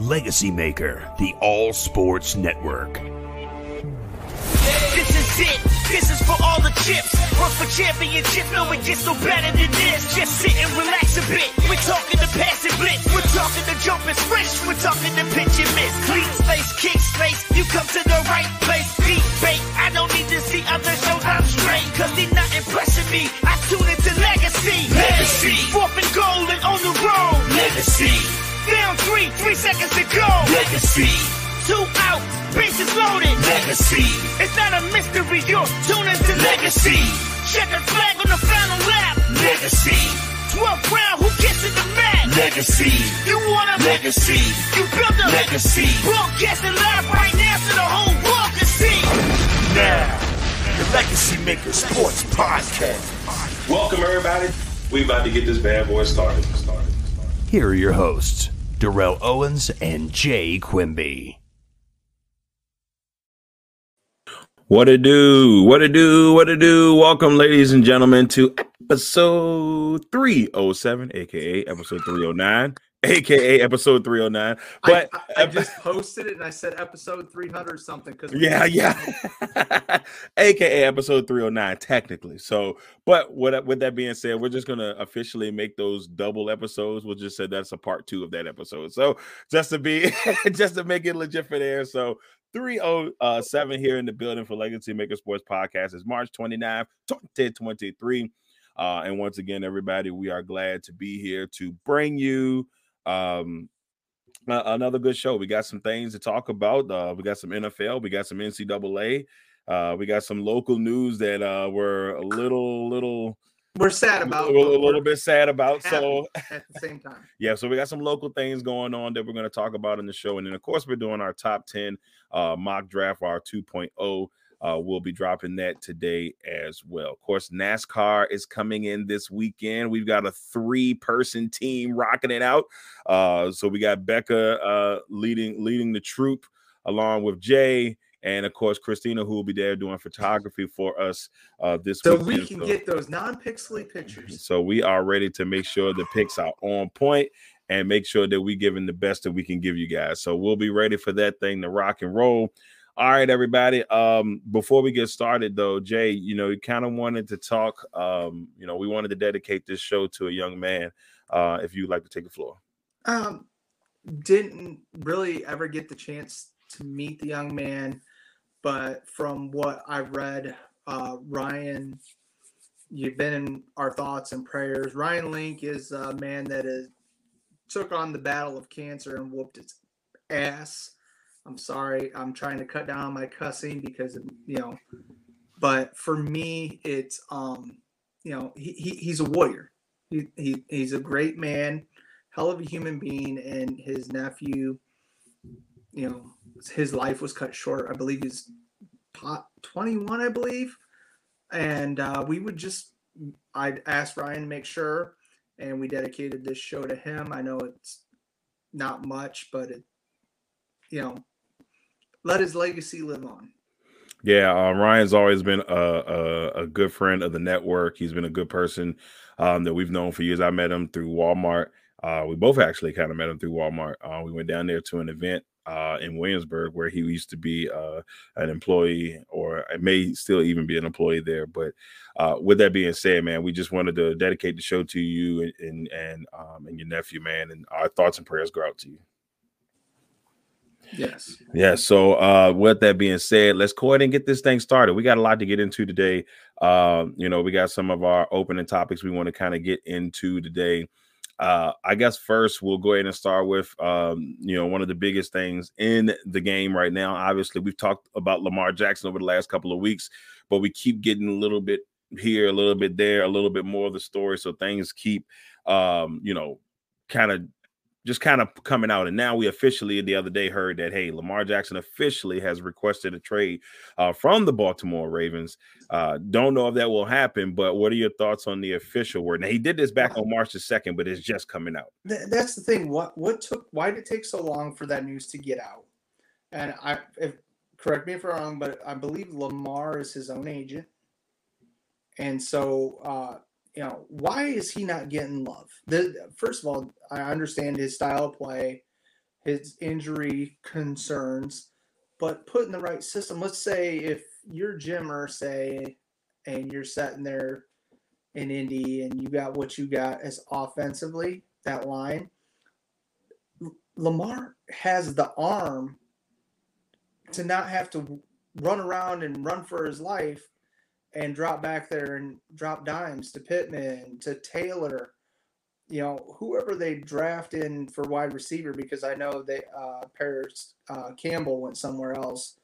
Legacy Maker, the All Sports Network. This is it. This is for all the chips. Run for championship. No, it gets no better than this. Just sit and relax a bit. We're talking the pass blitz. We're talking the jump and switch. We're talking the pitch and miss. Clean space, kick space. You come to the right place. Deep bait. I don't need to see other shows. I'm straight. Cause they're not impressing me. I tune into Legacy. Legacy. Fourth and goal and on the road. Legacy. Down three, three seconds to go. Legacy. Two out, bases loaded. Legacy. It's not a mystery. You're tuning to Legacy. Checkered flag on the final lap. Legacy. 12th round, who gets in the mat? Legacy. You want a legacy? You build a legacy. Broadcasting live right now so the whole world can see. Now, the Legacy Maker Sports Podcast. Welcome, everybody. We about to get this bad boy started. started. Here are your hosts, Darrell Owens and Jay Quimby. What to do? What to do? What to do? Welcome, ladies and gentlemen, to episode 307, aka episode 309, aka episode 309. But I, I, I just posted it and I said episode 300 something because yeah, yeah, aka episode 309, technically. So, but what with that being said, we're just gonna officially make those double episodes. We'll just say that's a part two of that episode. So, just to be, just to make it legit for there. So, 307 here in the building for Legacy Maker Sports Podcast. is March 29th, 2023. Uh, and once again, everybody, we are glad to be here to bring you um, another good show. We got some things to talk about. Uh, we got some NFL, we got some NCAA, uh, we got some local news that uh, we're a little, little we're sad about a little, a little bit sad about so at the same time yeah so we got some local things going on that we're going to talk about in the show and then of course we're doing our top 10 uh, mock draft our 2.0 uh, we'll be dropping that today as well. Of course, NASCAR is coming in this weekend. We've got a three person team rocking it out. Uh, so we got Becca uh, leading leading the troop along with Jay and of course Christina, who will be there doing photography for us uh, this so weekend. we can so, get those non-pixely pictures. So we are ready to make sure the pics are on point and make sure that we giving the best that we can give you guys. So we'll be ready for that thing to rock and roll. All right, everybody. Um, before we get started, though, Jay, you know, you kind of wanted to talk. Um, you know, we wanted to dedicate this show to a young man. Uh, if you'd like to take the floor. Um, didn't really ever get the chance to meet the young man but from what I've read, uh, Ryan, you've been in our thoughts and prayers. Ryan Link is a man that is took on the battle of cancer and whooped its ass. I'm sorry, I'm trying to cut down my cussing because you know, but for me, it's um, you know, he, he he's a warrior. He, he he's a great man, hell of a human being, and his nephew, you know, his life was cut short. I believe he's 21, I believe. And uh, we would just, I'd ask Ryan to make sure, and we dedicated this show to him. I know it's not much, but it, you know, let his legacy live on. Yeah, uh, Ryan's always been a, a, a, good friend of the network. He's been a good person um, that we've known for years. I met him through Walmart. Uh, we both actually kind of met him through Walmart. Uh, we went down there to an event uh, in Williamsburg, where he used to be uh, an employee, or may still even be an employee there. But uh, with that being said, man, we just wanted to dedicate the show to you and and and, um, and your nephew, man, and our thoughts and prayers go out to you. Yes. Yeah. So, uh, with that being said, let's go ahead and get this thing started. We got a lot to get into today. Uh, you know, we got some of our opening topics we want to kind of get into today. Uh, I guess first we'll go ahead and start with um, you know one of the biggest things in the game right now. Obviously, we've talked about Lamar Jackson over the last couple of weeks, but we keep getting a little bit here, a little bit there, a little bit more of the story. So things keep um, you know kind of just kind of coming out. And now we officially the other day heard that hey, Lamar Jackson officially has requested a trade uh, from the Baltimore Ravens. Uh, don't know if that will happen, but what are your thoughts on the official word? Now he did this back on March the second, but it's just coming out. That's the thing. What what took? Why did it take so long for that news to get out? And I, if, correct me if I'm wrong, but I believe Lamar is his own agent, and so. Uh, you know, why is he not getting love? The, first of all, I understand his style of play, his injury concerns, but put in the right system. Let's say if you're Jim Irsay, and you're sitting there in Indy and you got what you got as offensively, that line, Lamar has the arm to not have to run around and run for his life and drop back there and drop dimes to Pittman, to Taylor, you know, whoever they draft in for wide receiver, because I know they uh Parris uh, Campbell went somewhere else.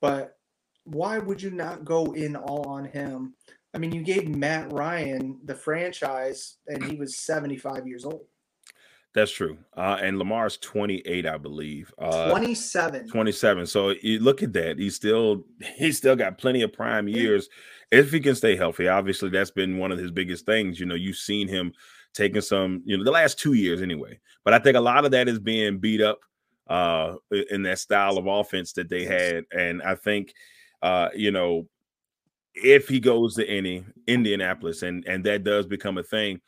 But why would you not go in all on him? I mean, you gave Matt Ryan the franchise and he was 75 years old. That's true. Uh, and Lamar's 28, I believe. Uh, 27. 27. So you look at that. He's still he's still got plenty of prime years if he can stay healthy. Obviously, that's been one of his biggest things. You know, you've seen him taking some, you know, the last two years anyway. But I think a lot of that is being beat up uh in that style of offense that they had. And I think uh, you know, if he goes to any Indianapolis and and that does become a thing,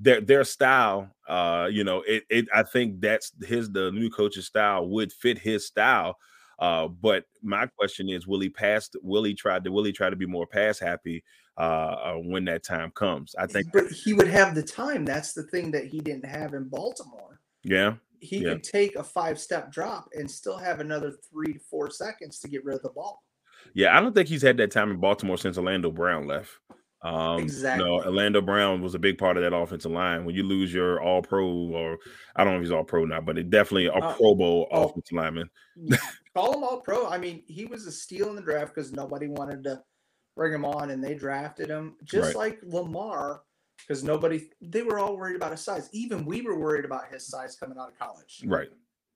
their their style, uh, you know, it, it I think that's his the new coach's style would fit his style. Uh, but my question is, will he pass? Will he try to? Will he try to be more pass happy uh, uh, when that time comes? I think, but he would have the time. That's the thing that he didn't have in Baltimore. Yeah, he yeah. could take a five step drop and still have another three to four seconds to get rid of the ball. Yeah, I don't think he's had that time in Baltimore since Orlando Brown left. Um, exactly. You know, Orlando Brown was a big part of that offensive line. When you lose your All Pro, or I don't know if he's All Pro now, but it definitely a uh, Pro Bowl oh, offensive lineman. call him All Pro. I mean, he was a steal in the draft because nobody wanted to bring him on, and they drafted him just right. like Lamar because nobody they were all worried about his size. Even we were worried about his size coming out of college. Right.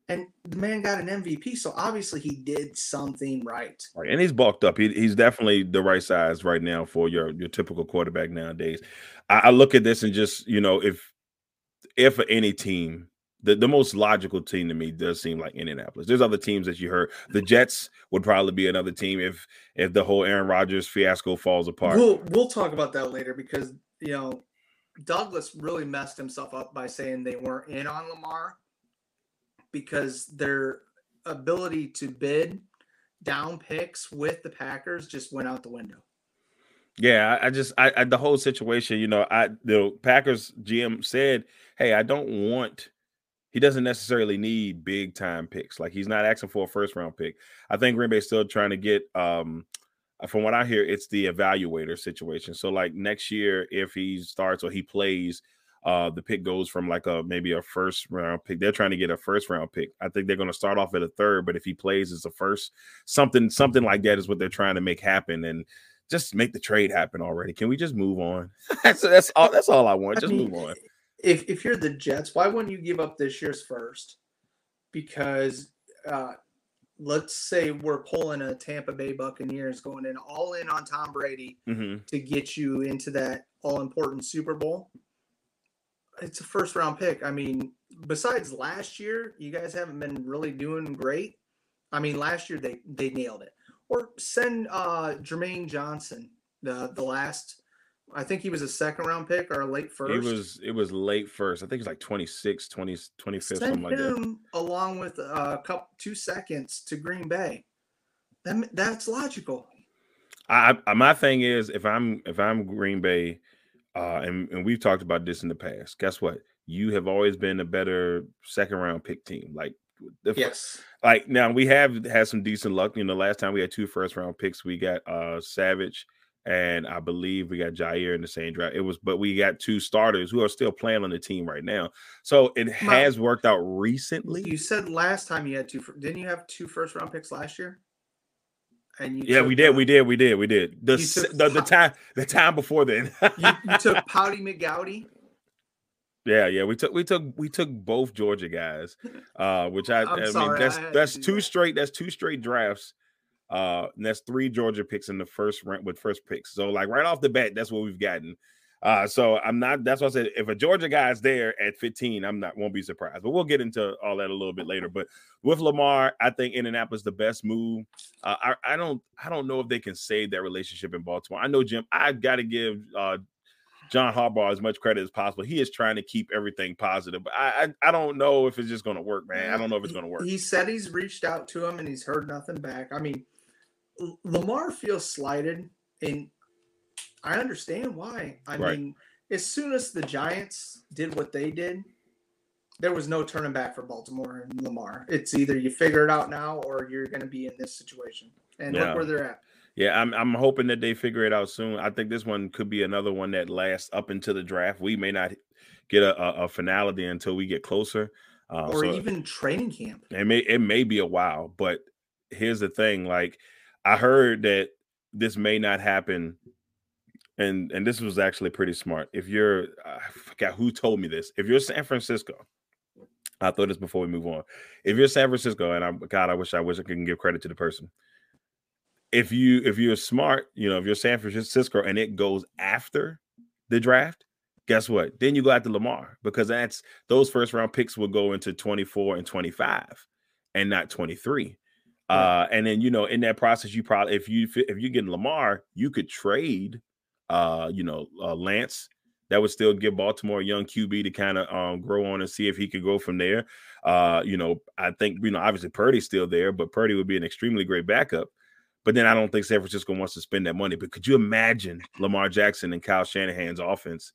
And the man got an MVP, so obviously he did something right. Right, and he's bulked up. He, he's definitely the right size right now for your your typical quarterback nowadays. I, I look at this and just you know if if any team the, the most logical team to me does seem like Indianapolis. There's other teams that you heard. The mm-hmm. Jets would probably be another team if if the whole Aaron Rodgers fiasco falls apart. We'll we'll talk about that later because you know Douglas really messed himself up by saying they weren't in on Lamar because their ability to bid down picks with the Packers just went out the window. Yeah, I, just I, I, the whole situation, you know, I the Packers GM said, "Hey, I don't want." He doesn't necessarily need big time picks. Like he's not asking for a first round pick. I think Green Bay's still trying to get. um From what I hear, it's the evaluator situation. So like next year, if he starts or he plays, uh, the pick goes from like a maybe a first round pick. They're trying to get a first round pick. I think they're going to start off at a third, but if he plays as a first, something something like that is what they're trying to make happen. And just make the trade happen already. Can we just move on? that's that's all. That's all I want. Just I mean, move on. If if you're the Jets, why wouldn't you give up this year's first? Because uh, let's say we're pulling a Tampa Bay Buccaneers going in all in on Tom Brady mm-hmm. to get you into that all important Super Bowl it's a first round pick. I mean, besides last year, you guys haven't been really doing great. I mean, last year they they nailed it. Or send uh Jermaine Johnson, the the last I think he was a second round pick or a late first. It was it was late first. I think it's like 26, 20, 25th, Send something like that. Along with a couple two seconds to Green Bay. That, that's logical. I, I my thing is if I'm if I'm Green Bay, uh, and, and we've talked about this in the past. Guess what? You have always been a better second round pick team. Like, yes. Like now we have had some decent luck. You know, last time we had two first round picks, we got uh Savage and I believe we got Jaire in the same draft. It was, but we got two starters who are still playing on the team right now. So it has worked out recently. You said last time you had two. Didn't you have two first round picks last year? And yeah, we did, we did, we did, we did. The the, the, time the time before then. you, you, took Pouty McGowdy. Yeah, yeah, we took we took we took both Georgia guys, uh, which I, I sorry, mean that's that's two that. straight that's two straight drafts. Uh, and that's three Georgia picks in the first round with first picks. So like right off the bat, that's what we've gotten. Uh, so I'm not. That's why I said if a Georgia guy is there at 15, I'm not. Won't be surprised. But we'll get into all that a little bit later. But with Lamar, I think Indianapolis the best move. Uh, I, I don't. I don't know if they can save that relationship in Baltimore. I know Jim. I got to give uh, John Harbaugh as much credit as possible. He is trying to keep everything positive, but I I, I don't know if it's just going to work, man. I don't know if it's going to work. He said he's reached out to him and he's heard nothing back. I mean, Lamar feels slighted, and I understand why. I right. mean, as soon as the Giants did what they did, there was no turning back for Baltimore and Lamar. It's either you figure it out now or you're going to be in this situation. And yeah. look where they're at. Yeah, I'm I'm hoping that they figure it out soon. I think this one could be another one that lasts up into the draft. We may not get a, a, a finality until we get closer, uh, or so even training camp. It may it may be a while, but here's the thing: like I heard that this may not happen, and and this was actually pretty smart. If you're, I forgot who told me this. If you're San Francisco, I thought this before we move on. If you're San Francisco, and I'm God, I wish I wish I could give credit to the person if you if you're smart, you know, if you're San Francisco and it goes after the draft, guess what? Then you go after Lamar because that's those first round picks will go into 24 and 25 and not 23. Uh, and then you know, in that process, you probably if you if you get Lamar, you could trade uh, you know, uh, Lance. That would still give Baltimore a young QB to kind of um, grow on and see if he could go from there. Uh, you know, I think you know, obviously Purdy's still there, but Purdy would be an extremely great backup. But then I don't think San Francisco wants to spend that money. But could you imagine Lamar Jackson and Kyle Shanahan's offense?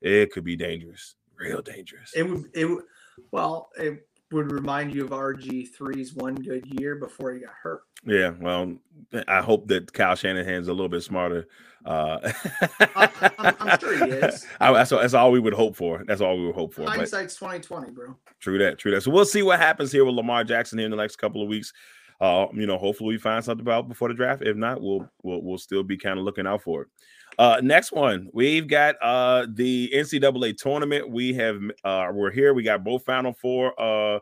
It could be dangerous, real dangerous. It would. It would. Well, it would remind you of RG3's one good year before he got hurt. Yeah, well, I hope that Kyle Shanahan's a little bit smarter. Uh, I'm, I'm, sure he is. I, that's, that's all we would hope for. That's all we would hope for. Hindsight's twenty twenty, bro. True that. True that. So we'll see what happens here with Lamar Jackson here in the next couple of weeks uh, you know, hopefully we find something about before the draft. If not, we'll we'll, we'll still be kind of looking out for it. Uh, next one, we've got uh the NCAA tournament. We have uh we're here. We got both Final Four uh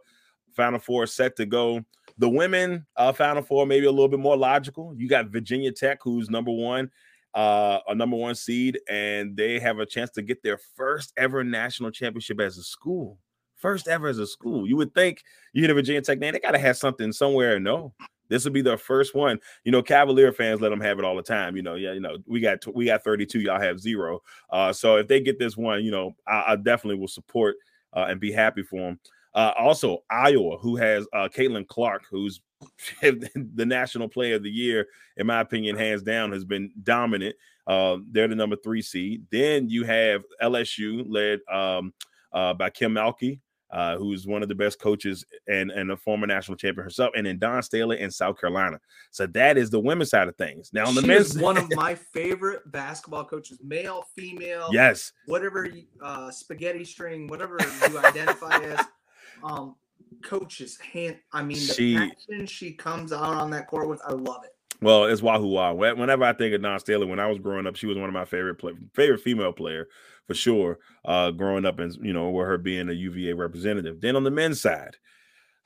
Final Four set to go. The women uh Final Four maybe a little bit more logical. You got Virginia Tech, who's number one, uh a number one seed, and they have a chance to get their first ever national championship as a school. First ever as a school. You would think you hit a Virginia Tech name, they got to have something somewhere. No, this will be their first one. You know, Cavalier fans let them have it all the time. You know, yeah, you know, we got we got 32, y'all have zero. Uh, so if they get this one, you know, I, I definitely will support uh, and be happy for them. Uh, also, Iowa, who has uh, Caitlin Clark, who's the national player of the year, in my opinion, hands down, has been dominant. Uh, they're the number three seed. Then you have LSU, led um, uh, by Kim Mulkey uh, who's one of the best coaches and, and a former national champion herself, and then Dawn Staley in South Carolina. So that is the women's side of things. Now on the she men's, one of my favorite basketball coaches, male, female, yes, whatever uh, spaghetti string, whatever you identify as. Um, coaches hand. I mean, the she, passion she comes out on that court with, I love it. Well, it's Wahoo Wah. Whenever I think of Dawn Staley, when I was growing up, she was one of my favorite play, favorite female player for sure. Uh, growing up and you know, with her being a UVA representative. Then on the men's side,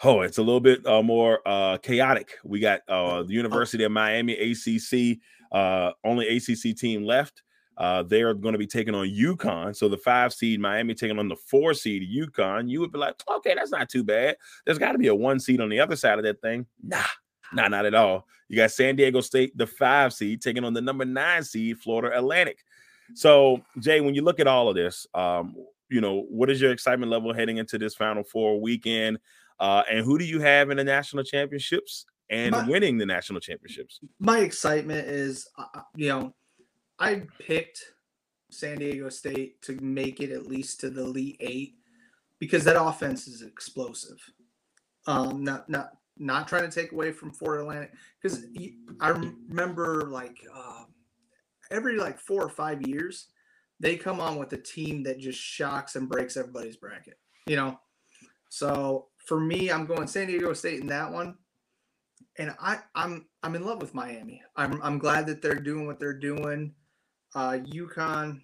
oh, it's a little bit uh, more uh, chaotic. We got uh, the University of Miami ACC, uh, only ACC team left. Uh, they are going to be taking on UConn. So the five seed Miami taking on the four seed UConn. You would be like, okay, that's not too bad. There's got to be a one seed on the other side of that thing. Nah, Nah, not at all. You got San Diego State, the five seed, taking on the number nine seed, Florida Atlantic. So, Jay, when you look at all of this, um, you know, what is your excitement level heading into this Final Four weekend? Uh, and who do you have in the national championships and my, winning the national championships? My excitement is, uh, uh, you know, I picked San Diego State to make it at least to the Elite Eight because that offense is explosive. Um, not not not trying to take away from Fort Atlantic because I remember like uh, every like four or five years they come on with a team that just shocks and breaks everybody's bracket. You know, so for me, I'm going San Diego State in that one, and I I'm I'm in love with Miami. I'm I'm glad that they're doing what they're doing. Uh, UConn,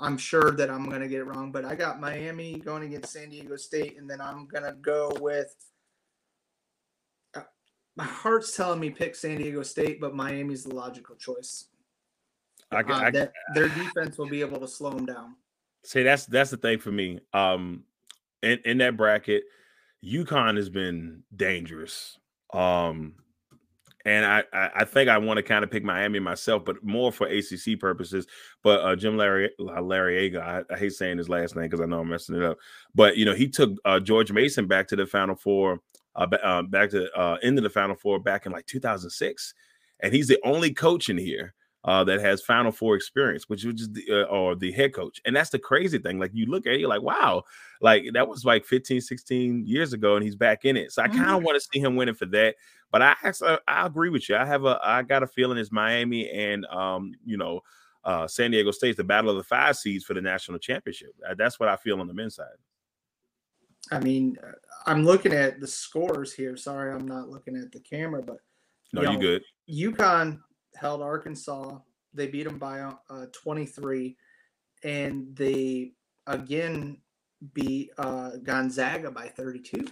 I'm sure that I'm going to get it wrong, but I got Miami going against San Diego State, and then I'm going to go with. Uh, my heart's telling me pick San Diego State, but Miami's the logical choice. I, uh, I that their defense will be able to slow them down. See, that's that's the thing for me. Um, in in that bracket, UConn has been dangerous. Um, and I, I, think I want to kind of pick Miami myself, but more for ACC purposes. But uh, Jim Larry Larriega, I, I hate saying his last name because I know I'm messing it up. But you know, he took uh, George Mason back to the Final Four, uh, uh, back to uh, into the Final Four back in like 2006, and he's the only coach in here uh, that has Final Four experience, which is the, uh, or the head coach. And that's the crazy thing. Like you look at it, you're like, wow, like that was like 15, 16 years ago, and he's back in it. So I kind of mm-hmm. want to see him winning for that. But I, I, I agree with you. I have a, I got a feeling it's Miami and, um, you know, uh, San Diego State's the battle of the five seeds for the national championship. Uh, that's what I feel on the men's side. I mean, uh, I'm looking at the scores here. Sorry, I'm not looking at the camera, but no, you, know, good. UConn held Arkansas. They beat them by uh, 23, and they again beat uh, Gonzaga by 32.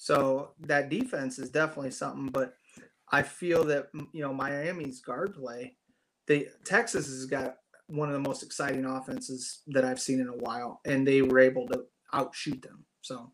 So that defense is definitely something. But I feel that you know Miami's guard play, they Texas has got one of the most exciting offenses that I've seen in a while, and they were able to outshoot them. So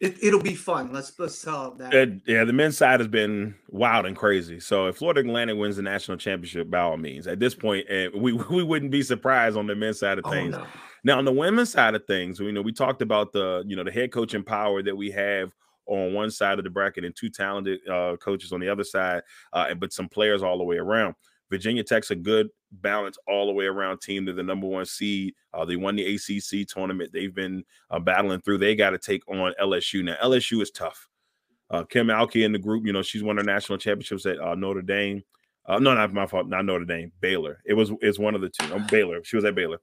it, it'll be fun. Let's let's tell that. Uh, yeah, the men's side has been wild and crazy. So if Florida Atlantic wins the national championship, by all means, at this point, point, we we wouldn't be surprised on the men's side of oh, things. Oh, no. Now on the women's side of things, you know, we talked about the you know the head coaching power that we have on one side of the bracket and two talented uh, coaches on the other side, uh, but some players all the way around. Virginia Tech's a good balance all the way around team. They're the number one seed. Uh, they won the ACC tournament. They've been uh, battling through. They got to take on LSU. Now, LSU is tough. Uh, Kim Mulkey in the group, you know, she's won her national championships at uh, Notre Dame. Uh, no, not my fault. Not Notre Dame. Baylor. It was it's one of the two. Baylor. She was at Baylor.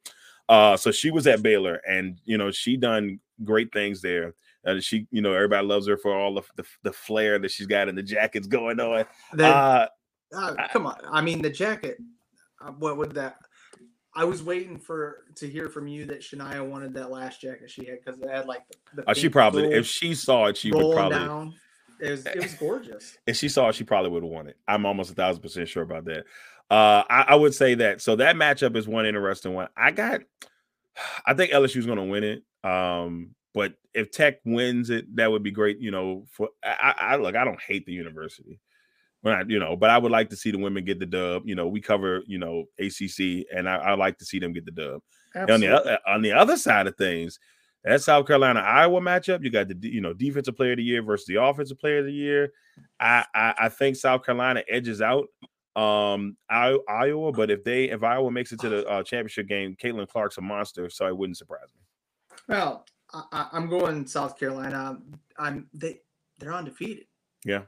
Uh, so she was at Baylor, and you know she done great things there. And she, you know, everybody loves her for all of the, the flair that she's got and the jackets going on. uh, uh, come on. I mean, the jacket. Uh, what would that? I was waiting for to hear from you that Shania wanted that last jacket she had because it had like the. the uh, she probably, if she saw it, she would probably. Down. It was it was gorgeous. If she saw it, she probably would have won it. I'm almost a thousand percent sure about that. Uh, I, I, would say that. So that matchup is one interesting one. I got. I think LSU's going to win it. Um, but if Tech wins it, that would be great. You know, for I, I look, I don't hate the university when you know, but I would like to see the women get the dub. You know, we cover, you know, ACC, and I, I like to see them get the dub. On the on the other side of things, that South Carolina Iowa matchup, you got the you know defensive player of the year versus the offensive player of the year. I I, I think South Carolina edges out um Iowa, but if they if Iowa makes it to the uh, championship game, Caitlin Clark's a monster, so it wouldn't surprise me. Well, I, am going South Carolina. I'm they they're undefeated. Yeah,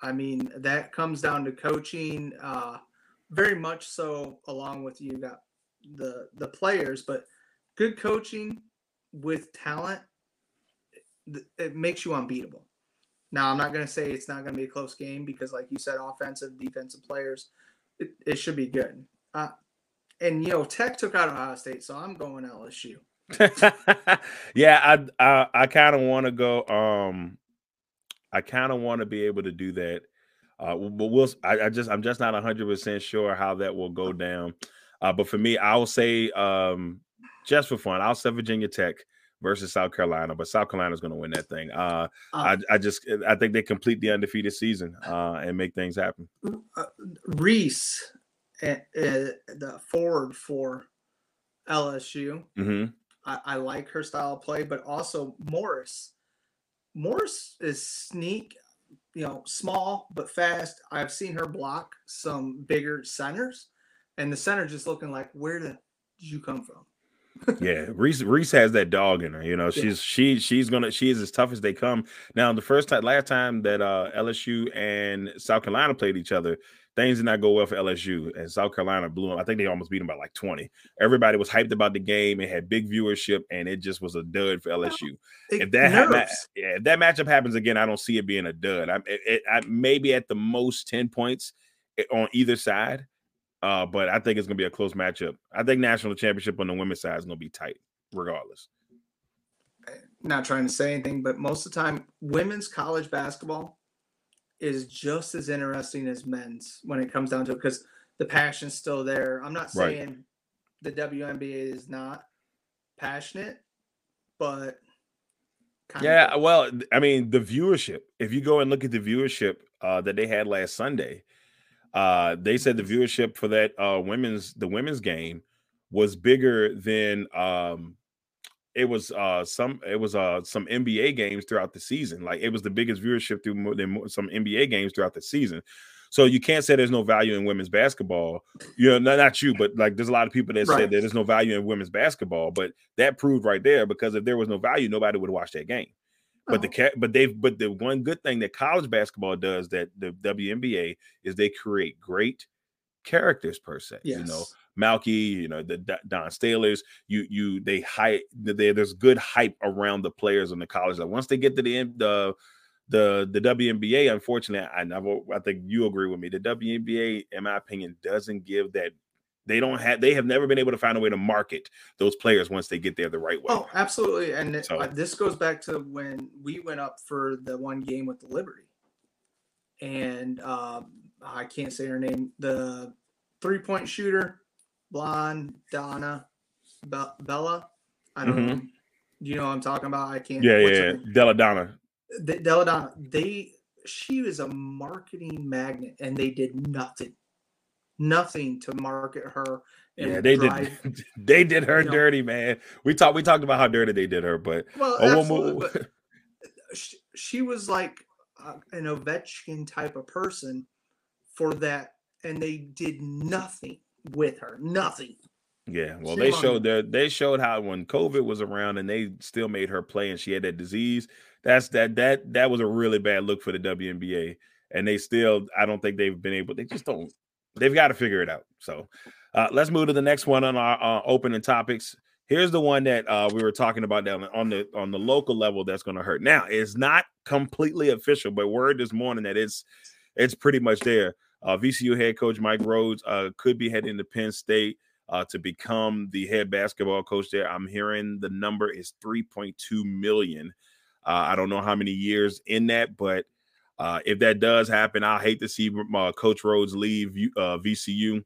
I mean, that comes down to coaching, uh, very much so. Along with you got the the players, but good coaching with talent, it makes you unbeatable. Now, I'm not going to say it's not going to be a close game because, like you said, offensive, defensive players, it, it should be good. Uh, and you know, Tech took out Ohio State, so I'm going LSU. yeah, I I, I kind of want to go. Um, I kind of want to be able to do that. Uh, but we'll. I, I just. I'm just not 100 percent sure how that will go down. Uh, but for me, I will say, um, just for fun, I'll say Virginia Tech versus South Carolina. But South Carolina's going to win that thing. Uh, uh, I, I just. I think they complete the undefeated season uh, and make things happen. Uh, Reese, uh, the forward for LSU. Mm-hmm. I, I like her style of play, but also Morris Morris is sneak, you know, small but fast. I've seen her block some bigger centers, and the center just looking like, where the, did you come from? yeah, Reese Reese has that dog in her. You know, she's yeah. she she's gonna she is as tough as they come. Now, the first time last time that uh LSU and South Carolina played each other, things did not go well for LSU, and South Carolina blew them. I think they almost beat them by like 20. Everybody was hyped about the game. It had big viewership, and it just was a dud for LSU. if that ha- yeah, if that matchup happens again, I don't see it being a dud. I, it, I maybe at the most 10 points eh, on either side. Uh, but I think it's gonna be a close matchup. I think national championship on the women's side is gonna be tight, regardless. Not trying to say anything, but most of the time, women's college basketball is just as interesting as men's when it comes down to it because the passion's still there. I'm not saying right. the WNBA is not passionate, but Kind Yeah, of. well, I mean, the viewership. If you go and look at the viewership uh, that they had last Sunday, uh, they said the viewership for that uh, women's the women's game was bigger than um, it was uh, some it was uh, some NBA games throughout the season. Like it was the biggest viewership through more than mo- some NBA games throughout the season. So you can't say there's no value in women's basketball. You know, not, not you, but like there's a lot of people that Right. said that there's no value in women's basketball. But that proved right there because if there was no value, nobody would watch that game. But the Oh, ca- but they've but the one good thing that college basketball does that the WNBA is they create great characters per se. yes. You know, Mulkey, you know, the D- Dawn Staleys, you you they hype they, there's good hype around the players on the college. Like once they get to the end the the the WNBA, unfortunately, I never I think you agree with me. The WNBA, in my opinion, doesn't give that they don't have they have never been able to find a way to market those players once they get there the right way. Oh, absolutely. And So- uh, this goes back to when we went up for the one game with the Liberty. And um, I can't say her name. The three point shooter, blonde, Donna, Be- Bella. I don't know. You know what I'm talking about? I can't. Mm-hmm. yeah, yeah, yeah. Delle Donne. The, Delle Donne. They, she was a marketing magnet and they did nothing. Nothing to market her. Yeah, they drive- did. They did her you know. dirty, man. We talked. We talked about how dirty they did her, but Well, we'll absolutely, but she, she was like uh, an Ovechkin type of person for that, and they did nothing with her. Nothing. yeah. Well, they showed their they showed how when COVID was around and they still made her play and she had that disease. That's that that that was a really bad look for the WNBA, and they still. I don't think they've been able. They just don't. They've got to figure it out. So, uh, let's move to the next one on our uh, opening topics. Here's the one that uh, we were talking about down on the on the local level that's going to hurt. Now, it's not completely official, but word this morning that it's it's pretty much there. Uh, VCU head coach Mike Rhoades uh, could be heading to Penn State uh, to become the head basketball coach there. I'm hearing the number is 3.2 million. Uh, I don't know how many years in that, but uh, if that does happen, I hate to see uh, Coach Rhoades leave uh, VCU.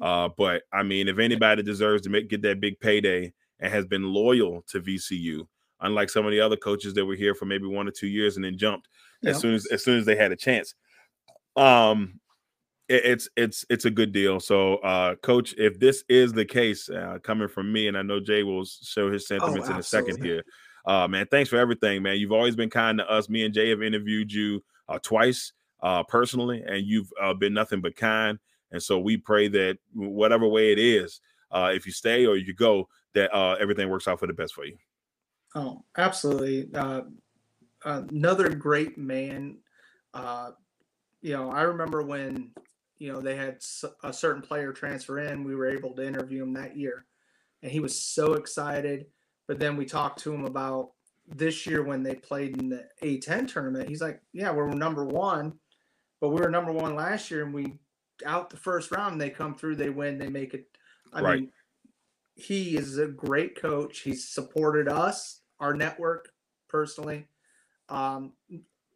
Uh, but I mean, if anybody deserves to make get that big payday and has been loyal to VCU, unlike some of the other coaches that were here for maybe one or two years and then jumped as soon as as soon as they had a chance. Um, it- it's it's it's a good deal. So, uh, coach, if this is the case, uh, coming from me, and I know Jay will show his sentiments in a second here. Uh, man, thanks for everything, man. You've always been kind to us. Me and Jay have interviewed you uh, twice uh, personally, and you've uh, been nothing but kind. And so we pray that whatever way it is, uh, if you stay or you go, that uh, everything works out for the best for you. Oh, absolutely. Uh, another great man. Uh, you know, I remember when you know they had a certain player transfer in. We were able to interview him that year, and he was so excited. But then we talked to him about this year when they played in the A10 tournament. He's like, "Yeah, we're number one, but we were number one last year, and we out the first round. They come through, they win, they make it. I Right. mean, he is a great coach. He's supported us, our network, personally. Um,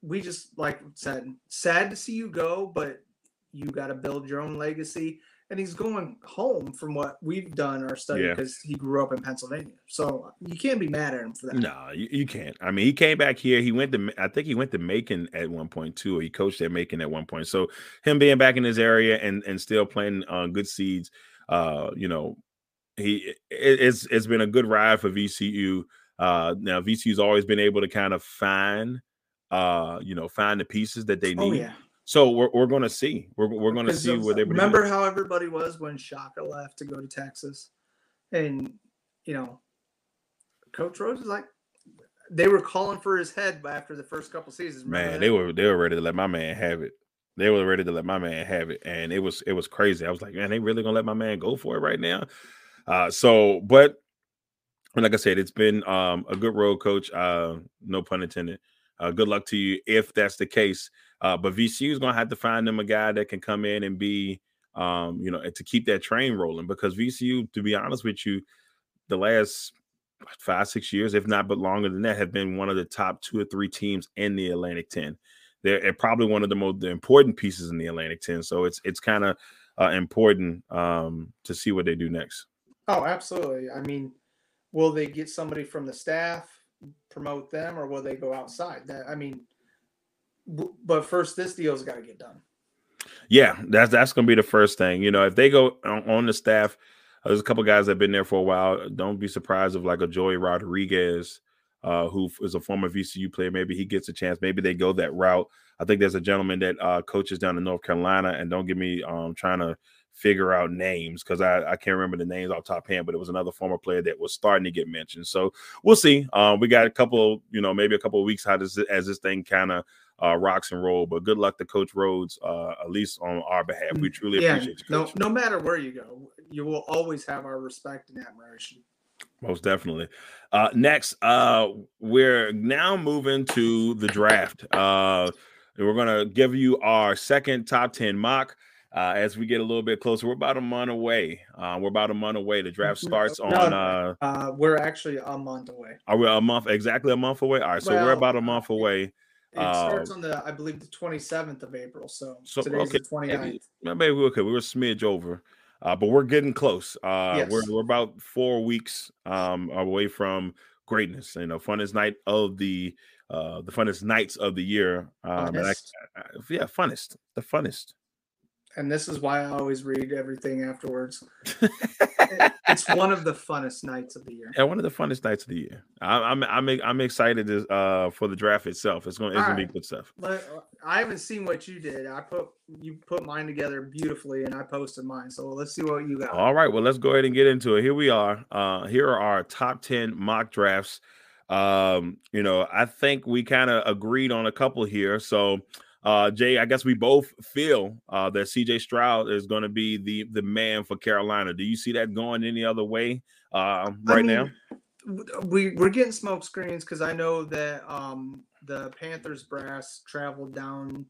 we just like said, sad to see you go, but you got to build your own legacy. And he's going home from what we've done our study Yeah. because he grew up in Pennsylvania. So you can't be mad at him for that. No, you, you can't. I mean, he came back here. He went to, I think he went to Macon at one point too, or he coached at Macon at one point. So him being back in his area and and still playing uh, good seeds, uh, you know, he it, it's it's been a good ride for VCU. Uh, now VCU's always been able to kind of find, uh, you know, find the pieces that they need. Oh yeah. So we're we're gonna see. We're we're going to see where they remember how everybody was when Shaka left to go to Texas, and you know, Coach Rose was like, they were calling for his head after the first couple seasons. remember Man, that? they were they were ready to let my man have it. They were ready to let my man have it, and it was it was crazy. I was like, man, they really gonna let my man go for it right now. Uh, so, but like I said, it's been um a good road coach. Uh, no pun intended. Uh, good luck to you if that's the case. Uh, but VCU is gonna have to find them a guy that can come in and be, um, you know, to keep that train rolling because VCU, to be honest with you, the last five six years, if not but longer than that, have been one of the top two or three teams in the Atlantic Ten. They're probably one of the most important pieces in the Atlantic Ten. So it's it's kind of uh, important um, to see what they do next. Oh, absolutely. I mean, will they get somebody from the staff? promote them or will they go outside? That I mean, but first this deal's got to get done. Yeah, that's that's gonna be the first thing. You know, if they go on, on the staff, uh, there's a couple guys that have been there for a while. Don't be surprised if like a Joey Rodriguez, uh, who is a former VCU player, maybe he gets a chance. Maybe they go that route. I think there's a gentleman that uh, coaches down in North Carolina, and don't get me um, trying to figure out names because I, I can't remember the names off top hand, but it was another former player that was starting to get mentioned. So we'll see. Um, we got a couple, you know, maybe a couple of weeks how does as this thing kind of uh, rocks and roll. But good luck to Coach Rhoades, uh, at least on our behalf. We truly yeah, appreciate you. no, Coach. no matter where you go, you will always have our respect and admiration. Most definitely. Uh, next, uh, we're now moving to the draft. Uh, we're gonna give you our second top ten mock. Uh, as we get a little bit closer, we're about a month away. Uh, we're about a month away. The draft starts on. No, Uh, Uh, we're actually a month away. are we a month exactly a month away? All right, so we're about a month away. It starts Uh, on the, I believe, the 27th of April. So, So today's okay, the 29th. maybe, maybe we okay. We were a smidge over, uh, but we're getting close. Uh, Yes. we're we're about four weeks um, away from greatness. You know, funnest night of the uh, the funnest nights of the year. Um, I, I- yeah, funnest, the funnest. And this is why I always read everything afterwards. It- it's one of the funnest nights of the year. And one of the funnest nights of the year. I, I'm I'm I'm excited uh, for the draft itself. It's going to it's gonna be good stuff. But I haven't seen what you did. I put you put mine together beautifully, and I posted mine. So let's see what you got. All right, well, let's go ahead and get into it. Here we are. Uh, here are our top 10 mock drafts. Um, you know, I think we kind of agreed on a couple here. So, uh, Jay, I guess we both feel uh, that CJ Stroud is going to be the the man for Carolina. Do you see that going any other way uh, I right mean, now? We we're getting smoke screens because I know that um the Panthers brass traveled down.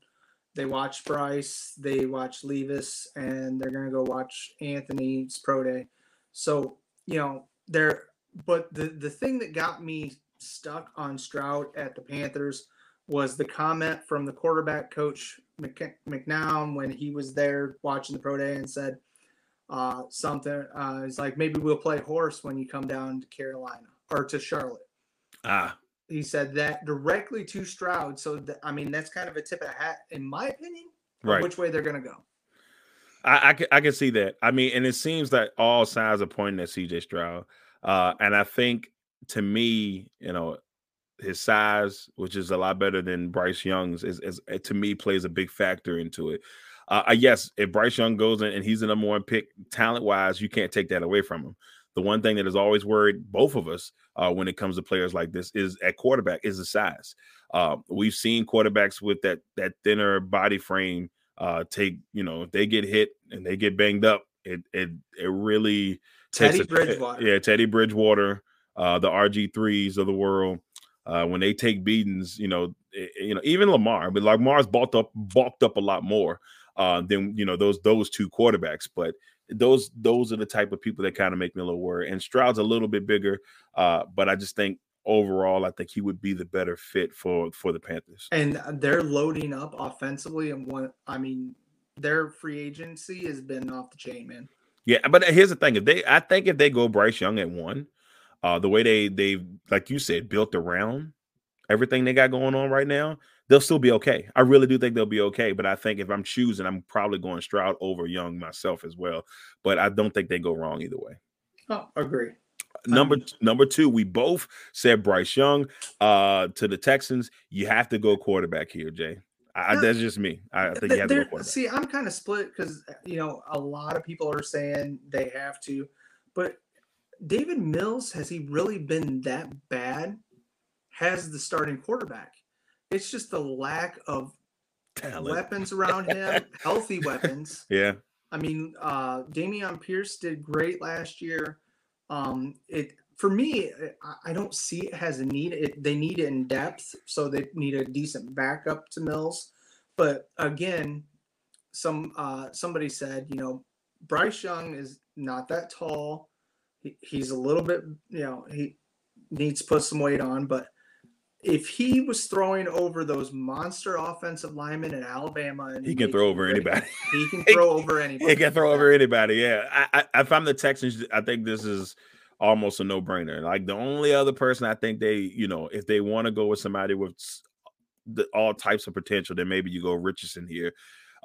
They watched Bryce, they watched Levis, and they're gonna go watch Anthony's pro day. So you know they're. But the the thing that got me stuck on Stroud at the Panthers was the comment from the quarterback coach Mc- McCown when he was there watching the pro day and said uh, something. Uh, it's like maybe we'll play horse when you come down to Carolina or to Charlotte. Ah, He said that directly to Stroud. So th- I mean, that's kind of a tip of the hat, in my opinion, right. which way they're gonna go. I, I, can, I can see that. I mean, and it seems that all signs are pointing at CJ Stroud. Uh, and I think to me, you know, his size, which is a lot better than Bryce Young's, is, is uh, to me plays a big factor into it. Uh, uh, yes, if Bryce Young goes in and he's the number one pick, talent wise, you can't take that away from him. The one thing that has always worried both of us uh, when it comes to players like this is at quarterback is the size. Uh, we've seen quarterbacks with that that thinner body frame uh, take you know if they get hit and they get banged up, it it it really takes Teddy a- Bridgewater. yeah, Teddy Bridgewater, uh, the RG threes of the world. Uh, when they take beatings, you know, i- you know, even Lamar, but Lamar's bulked up, bulked up a lot more uh, than you know those those two quarterbacks. But those those are the type of people that kind of make me a little worried. And Stroud's a little bit bigger, uh, but I just think overall, I think he would be the better fit for for the Panthers. And they're loading up offensively, and what I mean, their free agency has been off the chain, man. Yeah, but here's the thing: if they, I think if they go Bryce Young at one, uh, the way they they like you said built around everything they got going on right now, they'll still be okay. I really do think they'll be okay. But I think if I'm choosing, I'm probably going Stroud over Young myself as well. But I don't think they go wrong either way. Oh, agree. Number Um, number two, we both said Bryce Young uh, to the Texans. You have to go quarterback here, Jay. I, Yeah. that's just me. I, think you have to go quarterback. see, I'm kind of split because you know a lot of people are saying they have to, but Davis Mills has he really been that bad? Has the starting quarterback? It's just the lack of Talent. weapons around him, healthy weapons. Yeah. I mean, uh, Dameon Pierce did great last year. Um, it for me, I, I don't see it has a need. It, they need it in depth, so they need a decent backup to Mills. But again, some uh, somebody said, you know, Bryce Young is not that tall. He, he's a little bit, you know, he needs to put some weight on, but if he was throwing over those monster offensive linemen in Alabama, and He can throw over anybody. he can throw over anybody. He can throw over anybody. Yeah. I, I, if I'm the Texans, I think this is almost a no brainer. Like the only other person I think they, you know, if they want to go with somebody with the, all types of potential, then maybe you go Richardson here,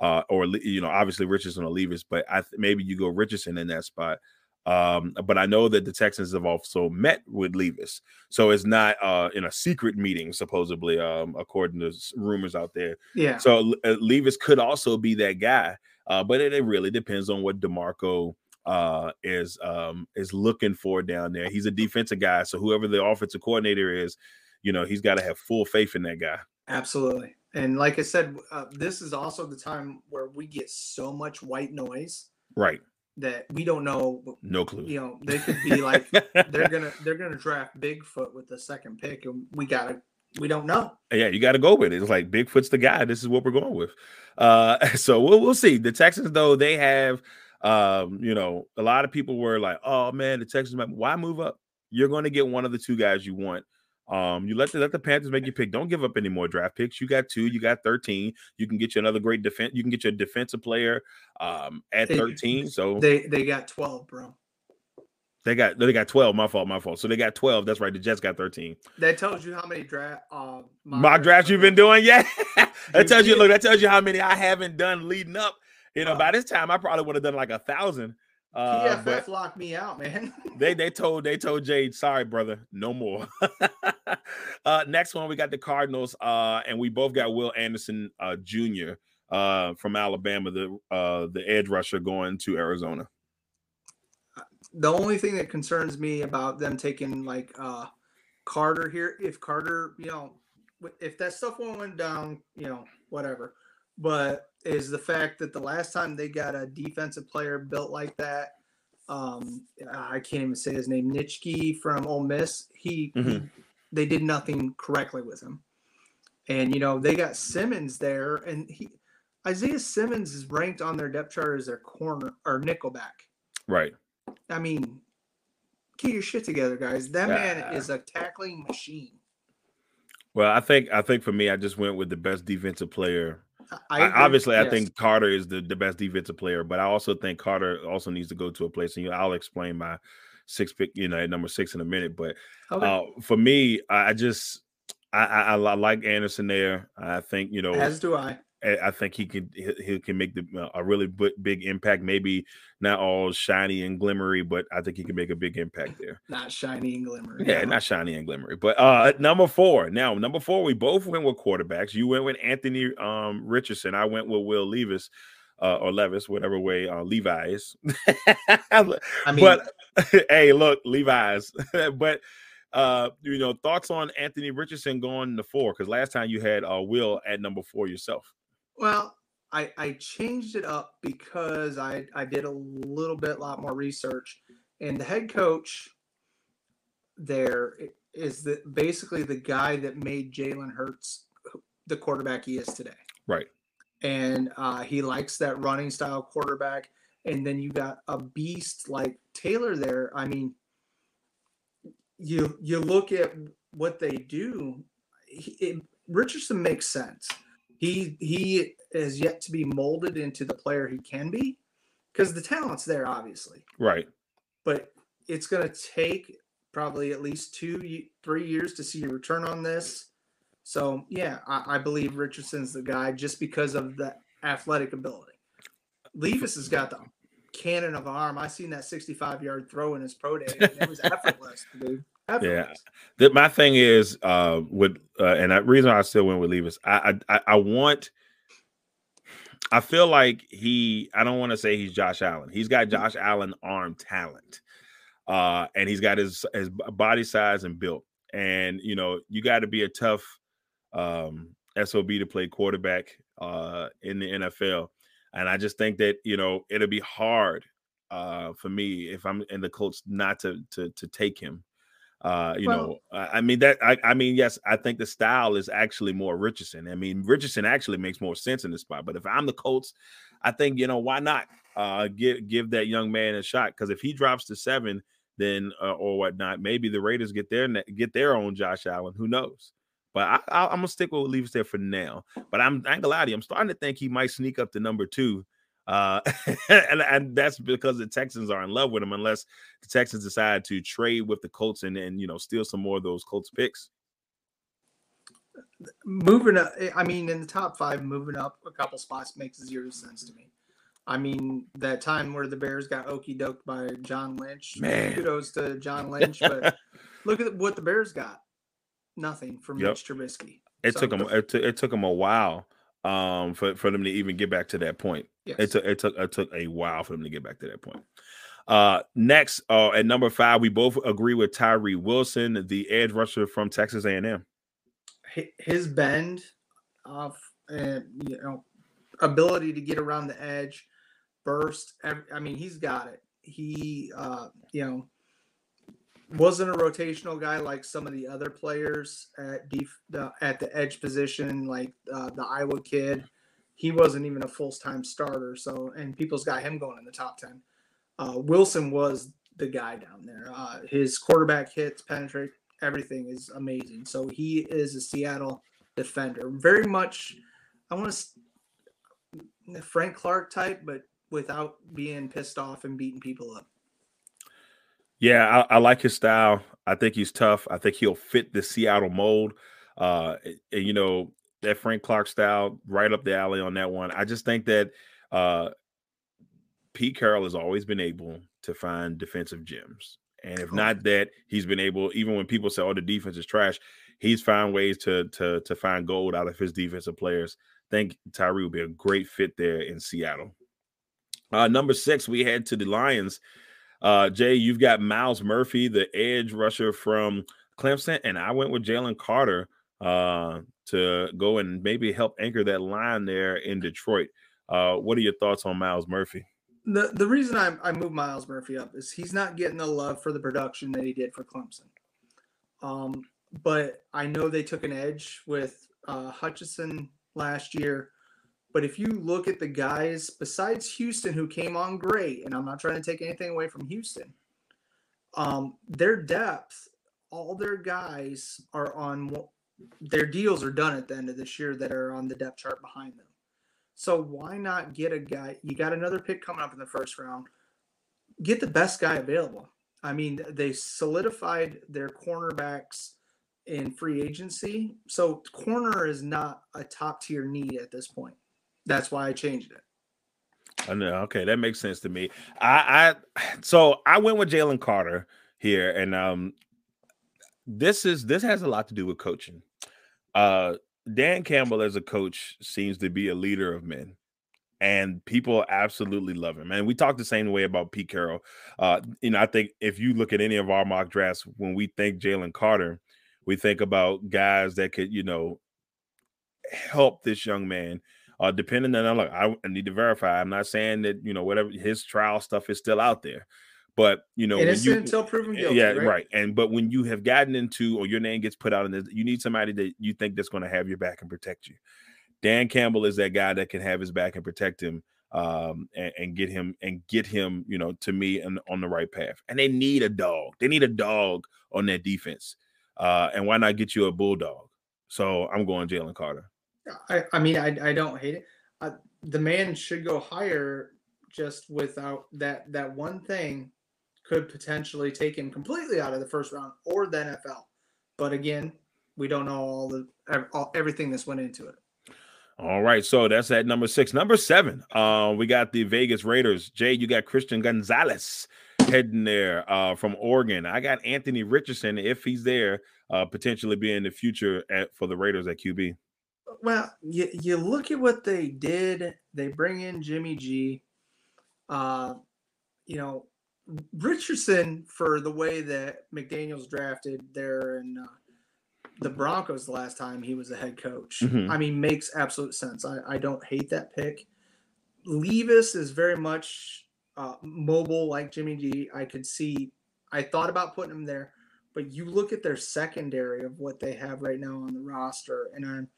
uh, or you know, obviously Richardson or Levis, but I th- maybe you go Richardson in that spot. Um, but I know that the Texans have also met with Levis, so it's not uh, in a secret meeting, supposedly, um, according to rumors out there. Yeah. So uh, Levis could also be that guy, uh, but it, it really depends on what Demarco uh, is um, is looking for down there. He's a defensive guy, so whoever the offensive coordinator is, you know, he's got to have full faith in that guy. Absolutely. And like I said, uh, this is also the time where we get so much white noise. Right that we don't know. No clue. You know, they could be like they're gonna they're gonna draft Bigfoot with the second pick, and we gotta we don't know. Yeah, you got to go with it. It's like Bigfoot's the guy. This is what we're going with. Uh, so we'll we'll see. The Texans though they have, um, you know, a lot of people were like, "Oh man, the Texans, why move up? You're going to get one of the two guys you want." Um, you let the let the Panthers make you pick. Don't give up any more draft picks. You got two, you got 13. You can get you another great defense. You can get your defensive player um at They- 13. So They they got twelve, bro. they got they got 12. My fault, my fault. So they got 12. That's right. The Jets got 13. That tells you how many draft uh, Mock drafts you've been doing, yeah. that tells you look, that tells you how many I haven't done leading up. You know, Uh, by this time I probably would have done like a thousand. Uh, PFF locked me out, man. they they told they told Jade, sorry, brother, no more. uh next one, we got the Cardinals, uh, and we both got Will Anderson uh Jr. uh from Alabama, the uh the edge rusher going to Arizona. the only thing that concerns me about them taking like uh Carter here, if Carter, you know, if that stuff went down, you know, whatever. But is the fact that the last time they got a defensive player built like that, um, I can't even say his name, Nitschke from Ole Miss, he, Mhm. they did nothing correctly with him. And you know, they got Simmons there, and he Isaiah Simmons is ranked on their depth chart as their corner or nickelback. Right. I mean, get your shit together, guys. That man is a tackling machine. Well, I think I think for me, I just went with the best defensive player I, I, agree. obviously, I think Carter is the, the best defensive player, but I also think Carter also needs to go to a place, and you know, I'll explain my six pick, you know, at number six in a minute. But Okay. uh, for me, I I just I, I, I like Anderson there. I think you know, as do I. I think he can he, can make the, uh, a really big impact. Maybe not all shiny and glimmery, but I think he can make a big impact there. Not shiny and glimmer. Yeah, not shiny and glimmery. But uh number four. Now, number four, we both went with quarterbacks. You went with Anthony um Richardson. I went with Will Levis. Uh, or Levis, whatever way uh, Levi's. I mean, but hey, look, Levi's. but uh, you know, thoughts on Anthony Richardson going to four? Because last time you had uh Will at number four yourself. Well, I I changed it up because I I did a little bit lot more research, and the head coach there is the basically the guy that made Jalen Hurts the quarterback he is today. Right. and uh, he likes that running style quarterback. And then you got a beast like Taylor there. I mean, you you look at what they do. He, it, Richardson makes sense. He he is yet to be molded into the player he can be because the talent's there, obviously. Right. But it's going to take probably at least two, three years to see a return on this. So yeah, I, I believe Richardson's the guy just because of the athletic ability. Levis has got the cannon of arm. I seen that 65 yard throw in his pro day. and it was effortless, dude. Effortless. The, my thing is uh with uh, and the reason I still went with Levis, I I, I I want I feel like he I don't want to say he's Josh Allen. He's got Josh Allen arm talent. Uh and he's got his his body size and built. And you know, you got to be a tough um SOB to play quarterback uh in the NFL. And I just think that, you know, it'll be hard uh for me if I'm in the Colts not to to to take him. Uh, you Well- know, I mean that. I, I mean, yes, I think the style is actually more Richardson. I mean, Richardson actually makes more sense in this spot. But if I'm the Colts, I think you know why not uh, give give that young man a shot? Because if he drops to seven, then uh, or whatnot, maybe the Raiders get their get their own Josh Allen. Who knows? But I, I'm gonna stick with Levis there for now. But I'm I ain't gonna lie to you, I'm starting to think he might sneak up to number two Uh, and, and that's because the Texans are in love with him, unless the Texans decide to trade with the Colts and, and you know steal some more of those Colts picks. Moving up, I mean, in the top five, moving up a couple spots makes zero sense to me. I mean, that time where the Bears got okey doked by John Lynch. Man. Kudos to John Lynch, but look at what the Bears got. Nothing from Yep. Mitch Trubisky. It So took them. It, took it took them a while um, for for them to even get back to that point. Yes. It took it took it took a while for them to get back to that point. Uh, next, uh, at number five, we both agree with Tyree Wilson, the edge rusher from Texas A&M. his bend off and you know ability to get around the edge burst ev- i mean he's got it he uh you know wasn't a rotational guy like some of the other players at def- the, at the edge position like uh, the iowa kid he wasn't even a full-time starter so and people's got him going in the top 10 uh, wilson was the guy down there uh, his quarterback hits penetrate everything is amazing. So he is a Seattle defender, very much. I want to Frank Clark type, but without being pissed off and beating people up. Yeah, I, I like his style. I think he's tough. I think he'll fit the Seattle mold. Uh, and, you know that Frank Clark style, right up the alley on that one. I just think that uh, Pete Carroll has always been able to find defensive gems, and if not that, he's been able. Even when people say, "Oh, the defense is trash," he's found ways to to to find gold out of his defensive players. I think Tyree would be a great fit there in Seattle. Uh, number six, we head to the Lions. Uh, Jay, you've got Myles Murphy, the edge rusher from Clemson, and I went with Jalen Carter uh, to go and maybe help anchor that line there in Detroit. Uh, what are your thoughts on Myles Murphy? The the reason I I moved Myles Murphy up is he's not getting the love for the production that he did for Clemson. Um, but I know they took an edge with uh, Hutchinson last year. But if you look at the guys besides Houston who came on great, and I'm not trying to take anything away from Houston, um, their depth, all their guys are on their deals are done at the end of this year that are on the depth chart behind them. So why not get a guy? You got another pick coming up in the first round. Get the best guy available. I mean, they solidified their cornerbacks in free agency. So corner is not a top tier need at this point. That's why I changed it. I know. Okay, that makes sense to me. I, I so I went with Jalen Carter here, and um, this is this has a lot to do with coaching. Uh, Dan Campbell as a coach seems to be a leader of men, and people absolutely love him. And we talk the same way about Pete Carroll. Uh, you know, I think if you look at any of our mock drafts, when we think Jalen Carter, we think about guys that could, you know, help this young man uh, depending on look, I I need to verify. I'm not saying that you know whatever his trial stuff is still out there, but you know, you, until proven guilty. yeah, right? right. And but when you have gotten into or your name gets put out in this, you need somebody that you think that's going to have your back and protect you. Dan Campbell is that guy that can have his back and protect him, um, and, and get him and get him, you know, to me and on the right path. And they need a dog. They need a dog on that defense. Uh, and why not get you a bulldog? So I'm going Jalen Carter. I, I mean, I, I don't hate it. Uh, the man should go higher just without that that one thing could potentially take him completely out of the first round or the NFL. But again, we don't know all the all, everything that's went into it. All right, so that's at number six. Number seven, uh, we got the Vegas Raiders. Jay, you got Christian Gonzalez heading there uh, from Oregon. I got Anthony Richardson, if he's there, uh, potentially being the future at, for the Raiders at QB. Well, you, you look at what they did. They bring in Jimmy G. Uh, you know, Richardson for the way that McDaniels drafted there in uh, the Broncos the last time he was a head coach. Mhm. I mean, makes absolute sense. I, I don't hate that pick. Levis is very much uh, mobile like Jimmy G. I could see. I thought about putting him there, but you look at their secondary of what they have right now on the roster, and I'm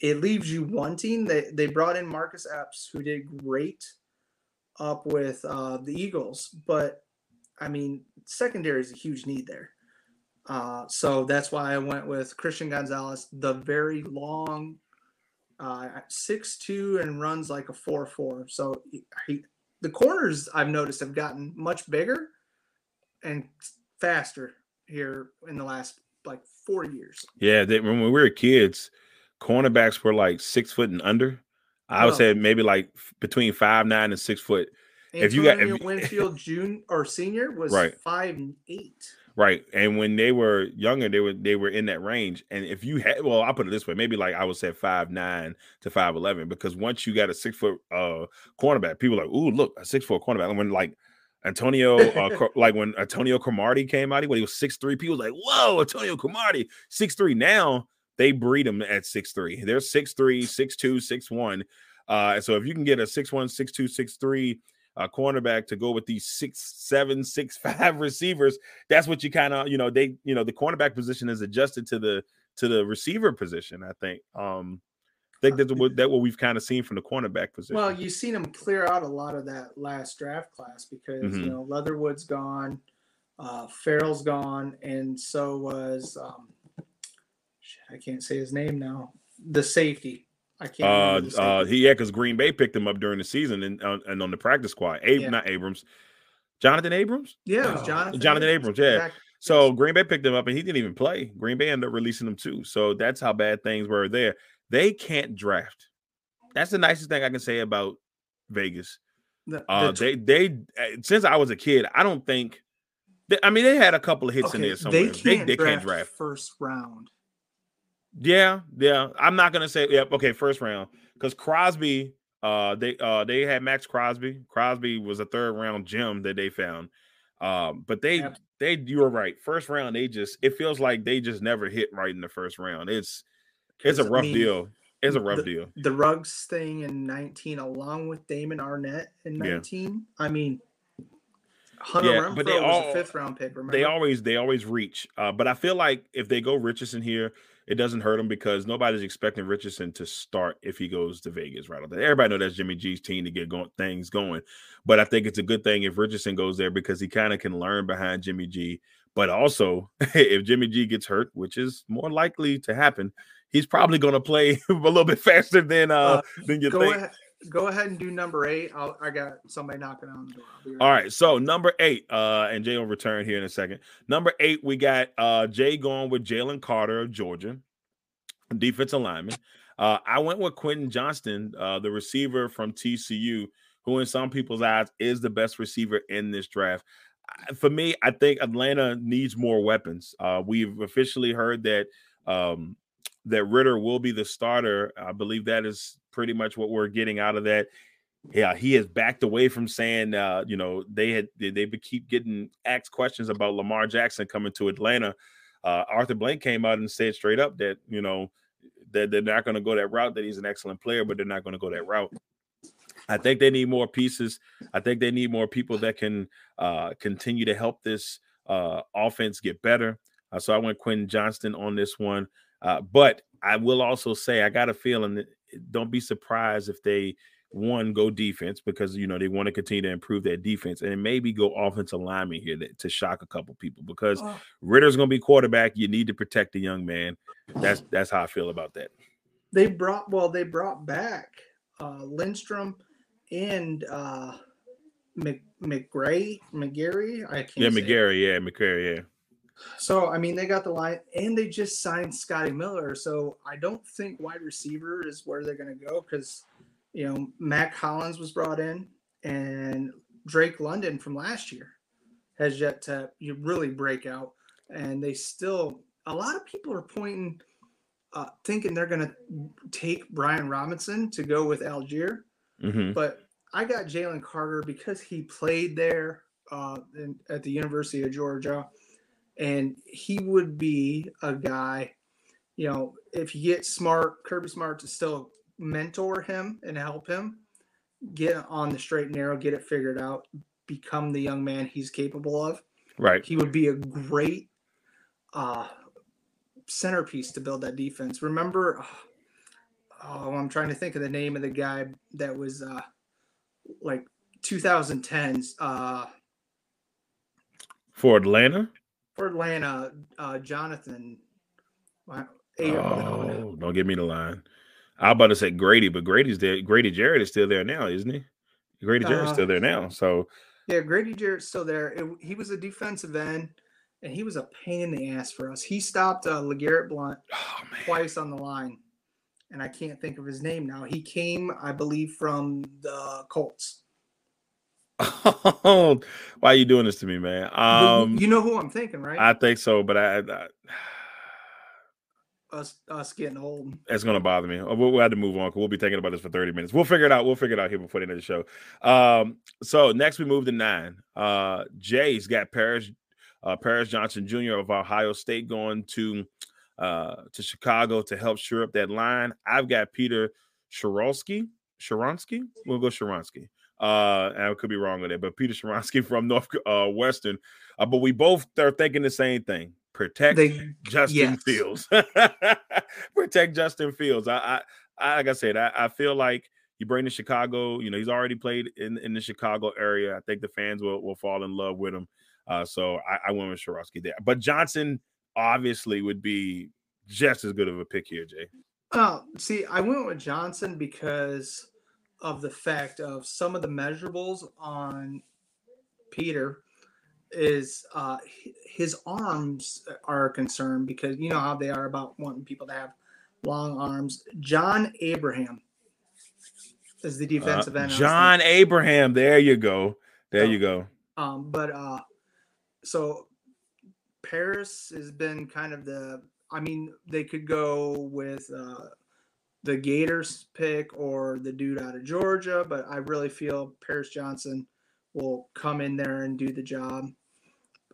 it leaves you wanting. They they brought in Marcus Epps, who did great up with uh, the Eagles, but I mean, secondary is a huge need there. Uh, so that's why I went with Christian Gonzalez, the very long uh, six two and runs like a four four. So he, the corners I've noticed have gotten much bigger and faster here in the last like four years. Yeah, they, when we were kids, cornerbacks were like six foot and under. I would Well- say maybe like between five nine and six foot. If If you got- if Winfield June or senior was Right. five and eight. Right. And when they were younger, they were they were in that range. And if you had well, I'll put it this way, maybe like I would say five nine to five eleven, because once you got a six foot uh cornerback, people are like, ooh, look, a six foot cornerback. And when like Antonio uh, like when Antonio Cromartie came out, when he was six three, people was like, whoa, Antonio Cromartie, six three. Now they breed them at six three. They're six three, six two, six one. Uh, so if you can get a six one, six two, six three uh, cornerback to go with these six seven, six five receivers, that's what you kind of you know they you know the cornerback position is adjusted to the to the receiver position. I think. Um, I think that's what that what we've kind of seen from the cornerback position. Well, you've seen them clear out a lot of that last draft class because Mhm. you know Leatherwood's gone, uh, Ferrell's gone, and so was um, shit, I can't say his name now. The safety, I can't. uh, uh, he yeah, because Green Bay picked him up during the season and uh, and on the practice squad. Ab- Yeah. not Abrams, Jonathan Abrams. yeah, it was Jonathan. Jonathan Abrams, yeah. Exactly. So Green Bay picked him up and he didn't even play. Green Bay ended up releasing him too. So that's how bad things were there. They can't draft. That's the nicest thing I can say about Vegas. The- Uh, the tw- they they uh, since I was a kid, I don't think. They, I mean, they had a couple of hits in there somewhere. they can't, they, draft can't draft. first round. Yeah, yeah. I'm not gonna say yeah. Okay, first round because Crosby. Uh, they uh they had Maxx Crosby. Crosby was a third round gem that they found. Um, but they Yep. they you were right. First round, they just it feels like they just never hit right in the first round. It's it's a 'Cause, I rough mean, deal. It's a rough deal. The Ruggs thing in 19, along with Damon Arnette in Yeah. 19. I mean, Hunter Yeah, Renfrow but they was all- a fifth round pick. Remember? They always they always reach. Uh, but I feel like if they go Richardson here, it doesn't hurt him because nobody's expecting Richardson to start if he goes to Vegas right off Everybody know that's Jimmy G's team to get going things going. But I think it's a good thing if Richardson goes there because he kind of can learn behind Jimmy G. But also, if Jimmy G gets hurt, which is more likely to happen, he's probably going to play a little bit faster than uh, Uh, than you think. ahead. Go ahead and do number eight. I'll, I got somebody knocking on the door. Right All right, so number eight, uh, and Jay will return here in a second. Number eight, we got uh Jay going with Jalen Carter of Georgia, defensive lineman. Uh, I went with Quentin Johnston, uh, the receiver from TCU, who in some people's eyes is the best receiver in this draft. For me, I think Atlanta needs more weapons. Uh, we've officially heard that um, that Ridder will be the starter. I believe that is pretty much what we're getting out of that yeah, he has backed away from saying, uh, you know, they had they, they keep getting asked questions about Lamar Jackson coming to Atlanta. Uh, Arthur Blank came out and said straight up that you know that they're not going to go that route. That he's an excellent player, but they're not going to go that route. I think they need more pieces. I think they need more people that can uh, continue to help this uh, offense get better. Uh, so I went Quentin Johnston on this one. Uh, but I will also say I got a feeling that don't be surprised if they one go defense because you know they want to continue to improve their defense and maybe go offensive lineman here to, to shock a couple people because Oh, Ridder's going to be quarterback. You need to protect the young man. That's that's how I feel about that. they brought well, they brought back uh, Lindstrom and uh, Mc, McGray, McGary. I can't. Yeah. McGary. Yeah, McGary. Yeah. So I mean, they got the line, and they just signed Scotty Miller. So I don't think wide receiver is where they're going to go because you know Mack Hollins was brought in, and Drake London from last year has yet to you really break out, and they still a lot of people are pointing, uh, thinking they're going to take Bijan Robinson to go with Allgeier, hmm but I got Jalen Carter because he played there uh, in, at the University of Georgia, and he would be a guy. You know, if you get smart, Kirby Smart to still mentor him and help him get on the straight and narrow, get it figured out, become the young man he's capable of. Right. He would be a great uh, centerpiece to build that defense. Remember, oh, I'm trying to think of the name of the guy that was uh, like 2010s uh, For Atlanta. For Atlanta. Uh, Jonathan. Oh, don't give me the line. I was about to say Grady, but Grady's there. Grady Jarrett is still there now, isn't he? Grady Jarrett's Uh, still there now. So Yeah, Grady Jarrett's still there. It, he was a defensive end, and he was a pain in the ass for us. He stopped uh, LeGarrette Blount oh twice on the line, and I can't think of his name now. He came, I believe, from the Colts. Why are you doing this to me, man? You- Um you know who I'm thinking, right? I think so, but I, I us, us getting old. it's gonna bother me. Uh, We'll, we'll have to move on because we'll be thinking about this for 30 minutes. We'll figure it out. We'll figure it out here before the end of the show. Um, so next we move to nine. Uh Jay's got Paris, uh Paris Johnson Jr. of Ohio State going to uh to Chicago to help shore up that line. I've got Peter Sharonsky. Sharonsky? We'll go Sharonsky. Uh, and I could be wrong on that, but Peter Sharonsky from North uh, Western. Uh, but we both are thinking the same thing. Protect They Justin Yes. Fields. Protect Justin Fields. I, I, I like I said, I, I feel like you bring to Chicago. You know, he's already played in, in the Chicago area. I think the fans will, will fall in love with him. Uh, so I, I went with Sharosky there. But Johnson obviously would be just as good of a pick here, Jay. Oh, see, I went with Johnson because of the fact of some of the measurables on Peter is uh his arms are a concern because you know how they are about wanting people to have long arms. John Abraham is the Uh, defensive end. I was John Abraham. There you go. There So- you go. Um, but uh, so Paris has been kind of the. I mean, they could go with uh, the Gators pick or the dude out of Georgia, but I really feel Paris Johnson will come in there and do the job.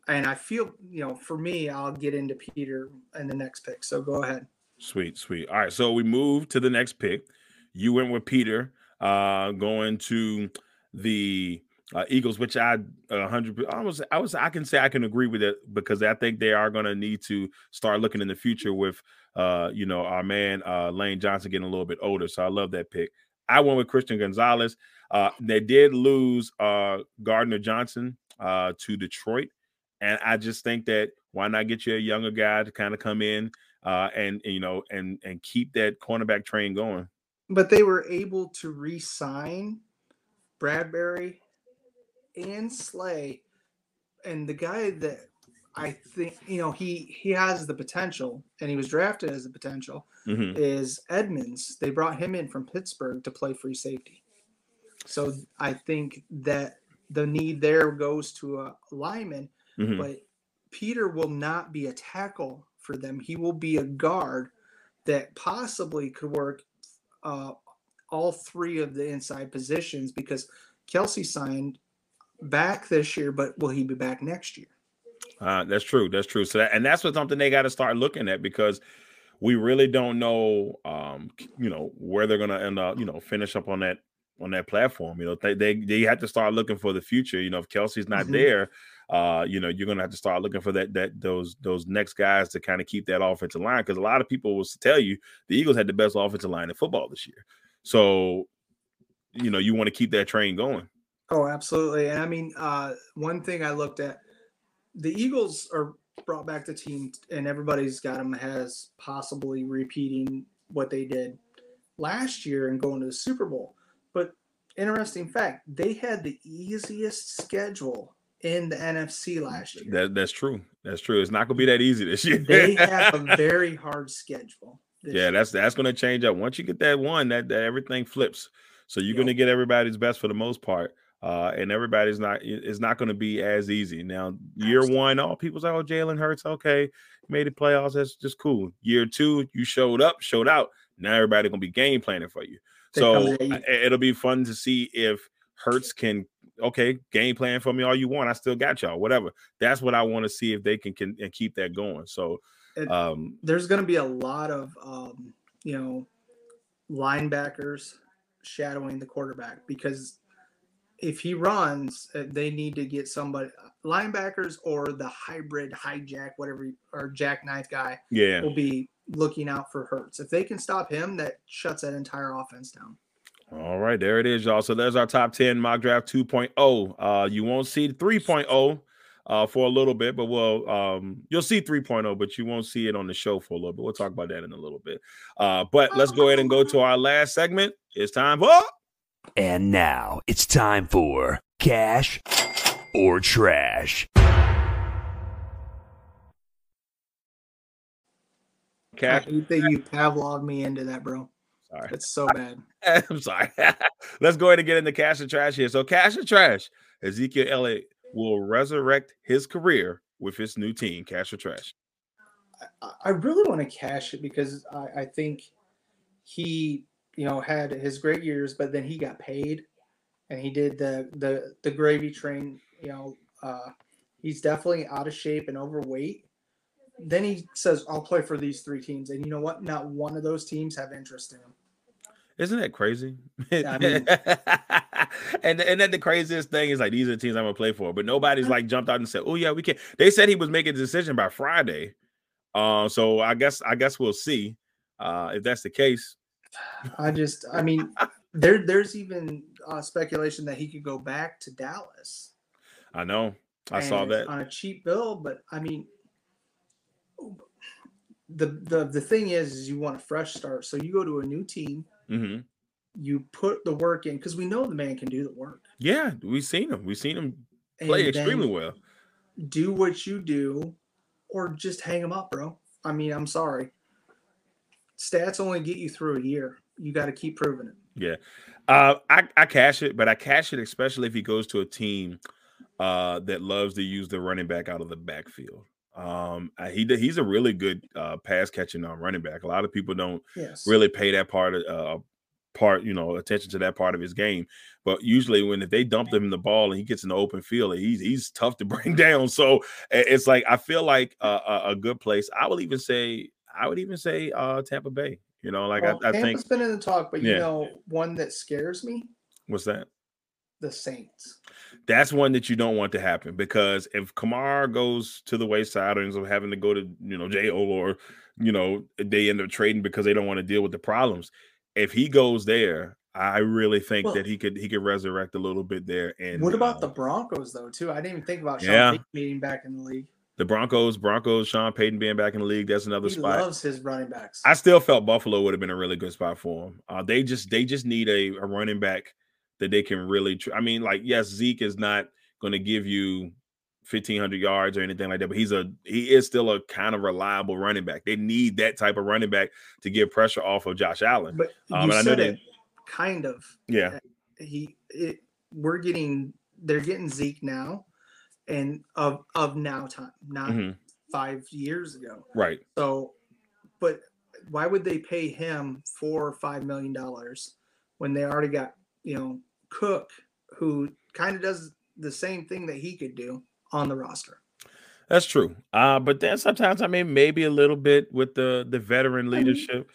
And I feel, you know, for me, I'll get into Peter in the next pick. So go ahead. Sweet, sweet. All right, so we move to the next pick. You went with Peter, uh, going to the uh, Eagles, which I a hundred. I was, I was, I can say I can agree with it because I think they are going to need to start looking in the future with, uh, you know, our man uh, Lane Johnson getting a little bit older. So I love that pick. I went with Christian Gonzalez. Uh, they did lose uh, Gardner Johnson uh, to Detroit, and I just think that why not get you a younger guy to kind of come in uh, and, and, you know and and keep that cornerback train going. But they were able to re sign Bradberry and Slay. And the guy that I think, you know, he he has the potential and he was drafted as a potential Mhm. is Edmunds. They brought him in from Pittsburgh to play free safety. So I think that the need there goes to a lineman, Mhm. but Peter will not be a tackle for them. He will be a guard that possibly could work uh, all three of the inside positions because Kelce signed back this year, but will he be back next year? Uh, that's true. That's true. So that, and that's what something they got to start looking at because we really don't know, um, you know, where they're gonna end up, you know, finish up on that on that platform. You know, they they they have to start looking for the future. You know, if Kelce's not Mhm. there, uh, you know, you're gonna have to start looking for that that those those next guys to kind of keep that offensive line because a lot of people will tell you the Eagles had the best offensive line in football this year. So, you know, you want to keep that train going. Oh, absolutely. And I mean, uh, one thing I looked at, the Eagles are brought back the team, and everybody's got them as possibly repeating what they did last year and going to the Super Bowl. But interesting fact, they had the easiest schedule in the NFC last year. That that's true. That's true. It's not gonna be that easy this year. They have a very hard schedule. yeah, year. that's that's gonna change up. Once you get that one, that, that everything flips. So you're Yep. gonna get everybody's best for the most part. Uh, and everybody's not it's not gonna be as easy. Now, year Absolutely. one, all people's like, oh, Jalen Hurts, okay, made the playoffs, that's just cool. Year two, you showed up, showed out. Now everybody gonna be game planning for you. They So come at you. it'll be fun to see if Hurts can okay game plan for me all you want. I still got y'all, whatever. That's what I want to see if they can, can and keep that going. So It- um there's going to be a lot of um, you know linebackers shadowing the quarterback because if he runs, uh, they need to get somebody linebackers or the hybrid hijack whatever or jackknife guy yeah. will be looking out for Hurts. If they can stop him, that shuts that entire offense down. All right, there it is, y'all. So there's our top 10 mock draft 2.0. Uh, you won't see 3.0 uh, for a little bit, but we'll um, you'll see 3.0, but you won't see it on the show for a little bit. We'll talk about that in a little bit. Uh, but let's go ahead and go to our last segment. It's time for And now it's time for Cash or Trash. I cash. hate that you Pavlov me into that, bro. Sorry. It's so bad. I'm sorry. Let's go ahead and get into cash and trash here. So, cash and trash. Ezekiel Elliott will resurrect his career with his new team, Cash or Trash. I- I really want to cash it because I, I think he, you know, had his great years, but then he got paid, and he did the the the gravy train. You know, uh, he's definitely out of shape and overweight. Then he says, "I'll play for these three teams," and you know what? Not one of those teams have interest in him. Isn't that crazy? I mean- and and then the craziest thing is like these are the teams I'm gonna play for, but nobody's like jumped out and said, "Oh yeah, we can." They said he was making a decision by Friday, uh, so I guess I guess we'll see uh, if that's the case. I just, I mean, there there's even uh, speculation that he could go back to Dallas. I know, I saw that. on a cheap bill, but I mean, the the the thing is, is you want a fresh start. So you go to a new team, hmm you put the work in because we know the man can do the work. Yeah, we've seen him. We've seen him And play extremely well. Do what you do, or just hang him up, bro. I mean, I'm sorry. Stats only get you through a year. You got to keep proving it. Yeah. Uh, I, I cash it, but I cash it especially if he goes to a team uh, that loves to use the running back out of the backfield. Um, he he's a really good uh, pass catching uh, running back. A lot of people don't Yes. really pay that part of uh, part you know attention to that part of his game. But usually when if they dump him the ball and he gets in the open field, he's he's tough to bring down. So it's like I feel like a, a good place. I will even say I would even say uh, Tampa Bay. You know, like Well, I, I Tampa's think it's been in the talk, but you Yeah. know, one that scares me: what's that? the Saints. that's one that you don't want to happen because if Kamar goes to the wayside or ends up having to go to you know jail or you know they end up trading because they don't want to deal with the problems, if he goes there, I really think Well- that he could he could resurrect a little bit there. And what about the Broncos though? Too, I didn't even think about Sean Yeah. Being back in the league. The Broncos? Broncos, Sean Payton being back in the league, that's another He spot. loves his running backs. I still felt Buffalo would have been a really good spot for him. Uh, they just they just need a, a running back that they can really. Tr- I mean, like yes, Zeke is not going to give you fifteen hundred yards or anything like that, but he's a he is still a kind of reliable running back. They need that type of running back to get pressure off of Josh Allen. but you Um, I know they- kind of. Yeah, He, it, we're getting, they're getting Zeke now, and of of now time, not mhm, five years ago. right. So, but why would they pay him four or five million dollars when they already got you know Cook, who kind of does the same thing that he could do on the roster? That's true. Uh, but then sometimes I mean maybe a little bit with the the veteran leadership.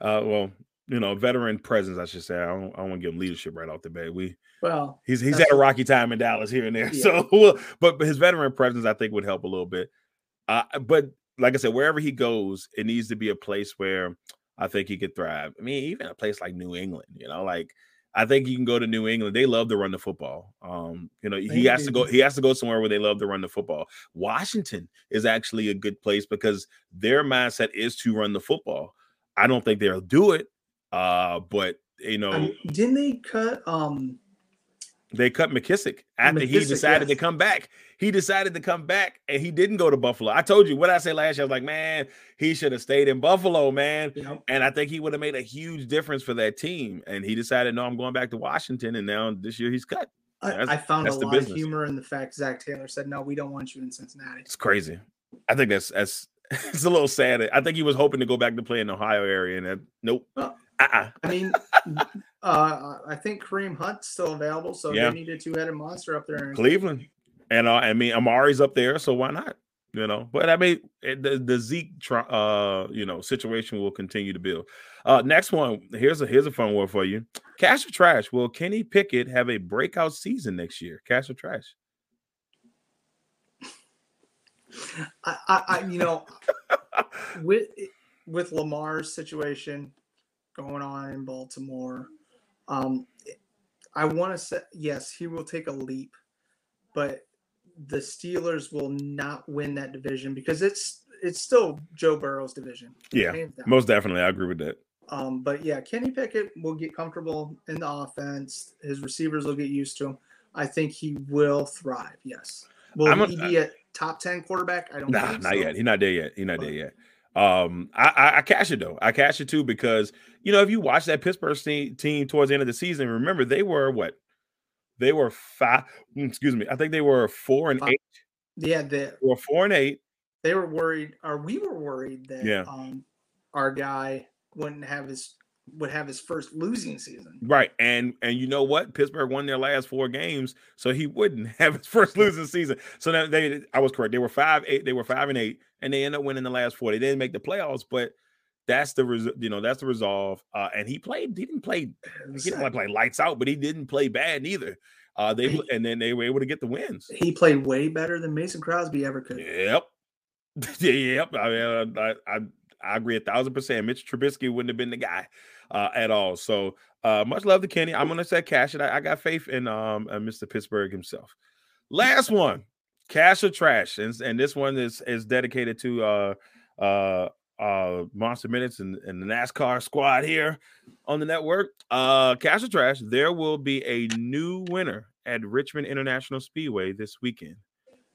Uh, well, you know, veteran presence, I should say. I don't, I don't want to give him leadership right off the bat. We Well, He's he's had a rocky time in Dallas here and there. Yeah. So, well, but, but his veteran presence, I think, would help a little bit. Uh, but like I said, wherever he goes, it needs to be a place where I think he could thrive. I mean, even a place like New England, you know, like I think you can go to New England. They love to run the football. Um, you know, he has to go. He has to go somewhere where they love to run the football. Washington is actually a good place because their mindset is to run the football. I don't think they'll do it, uh, but you know, I mean, didn't they cut? Um, they cut McKissic after he McKissic, decided to come back. He decided to come back and he didn't go to Buffalo. I told you what I said last year. I was like, man, he should have stayed in Buffalo, man. And I think he would have made a huge difference for that team. And he decided, no, I'm going back to Washington. And now this year he's cut. I, I found a lot of humor in the fact Zac Taylor said, "No, we don't want you in Cincinnati." It's crazy. I think that's that's it's a little sad. I think he was hoping to go back to play in the Ohio area. And that, nope. Well, Uh-uh. I mean, uh, I think Kareem Hunt's still available, so Yeah. they need a two-headed monster up there. In Cleveland. And uh, I mean, Amari's up there, so why not? You know, but I mean, the the Zeke, uh, you know, situation will continue to build. Uh, next one, here's a here's a fun one for you. Cash or trash? Will Kenny Pickett have a breakout season next year? Cash or trash? I, I, I you know, with with Lamar's situation going on in Baltimore, um, I want to say yes, he will take a leap, but the Steelers will not win that division because it's it's still Joe Burrow's division. Yeah, most definitely. I agree with that. Um, but yeah, Kenny Pickett will get comfortable in the offense. His receivers will get used to him. I think he will thrive. Yes. Will a- he be a top ten quarterback? I don't. Nah, not so. yet. He's not there yet. He's not But- there yet. Um, I, I I cash it though. I cash it too because you know if you watch that Pittsburgh team, team towards the end of the season, remember they were what? They were five. Excuse me. I think they were four and eight. Yeah, they They were four and eight. they were worried, or we were worried that Yeah. um, our guy wouldn't have his would have his first losing season. Right. And and you know what? Pittsburgh won their last four games, so he wouldn't have his first losing season. So now they I was correct. They were five, eight, they were five and eight, and they ended up winning the last four. They didn't make the playoffs, but that's the res- you know, that's the resolve. Uh, and he played, he didn't play, he didn't play lights out, but he didn't play bad neither. Uh they He- and then they were able to get the wins. He played way better than Mason Crosby ever could. Yep. yep. I, mean, I, I I agree a thousand percent. Mitch Trubisky wouldn't have been the guy uh, at all. So uh, much love to Kenny. I'm gonna say cash it. I, I got faith in um uh, Mr. Pittsburgh himself. Last one, cash or trash, and, and this one is is dedicated to uh uh uh Monster Minutes and, and the NASCAR squad here on the network. Uh cash or trash, there will be a new winner at Richmond International Speedway this weekend.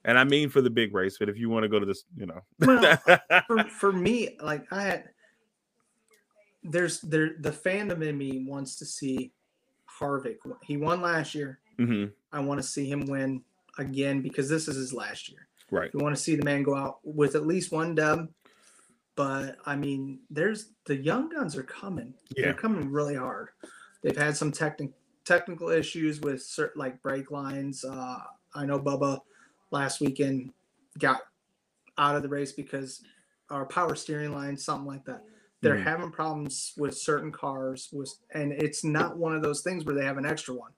And I mean for the big race, but if you want to go to this, you know. Well, for, for me, like I had, there's there the fandom in me wants to see Harvick. He won last year. hmm I want to see him win again because this is his last year. Right. We want to see the man go out with at least one dub. But I mean, there's the young guns are coming. Yeah. They're coming really hard. They've had some technical technical issues with certain like brake lines. Uh, I know Bubba last weekend got out of the race because our power steering line, something like that. They're Mhm. having problems with certain cars, with, and it's not one of those things where they have an extra one.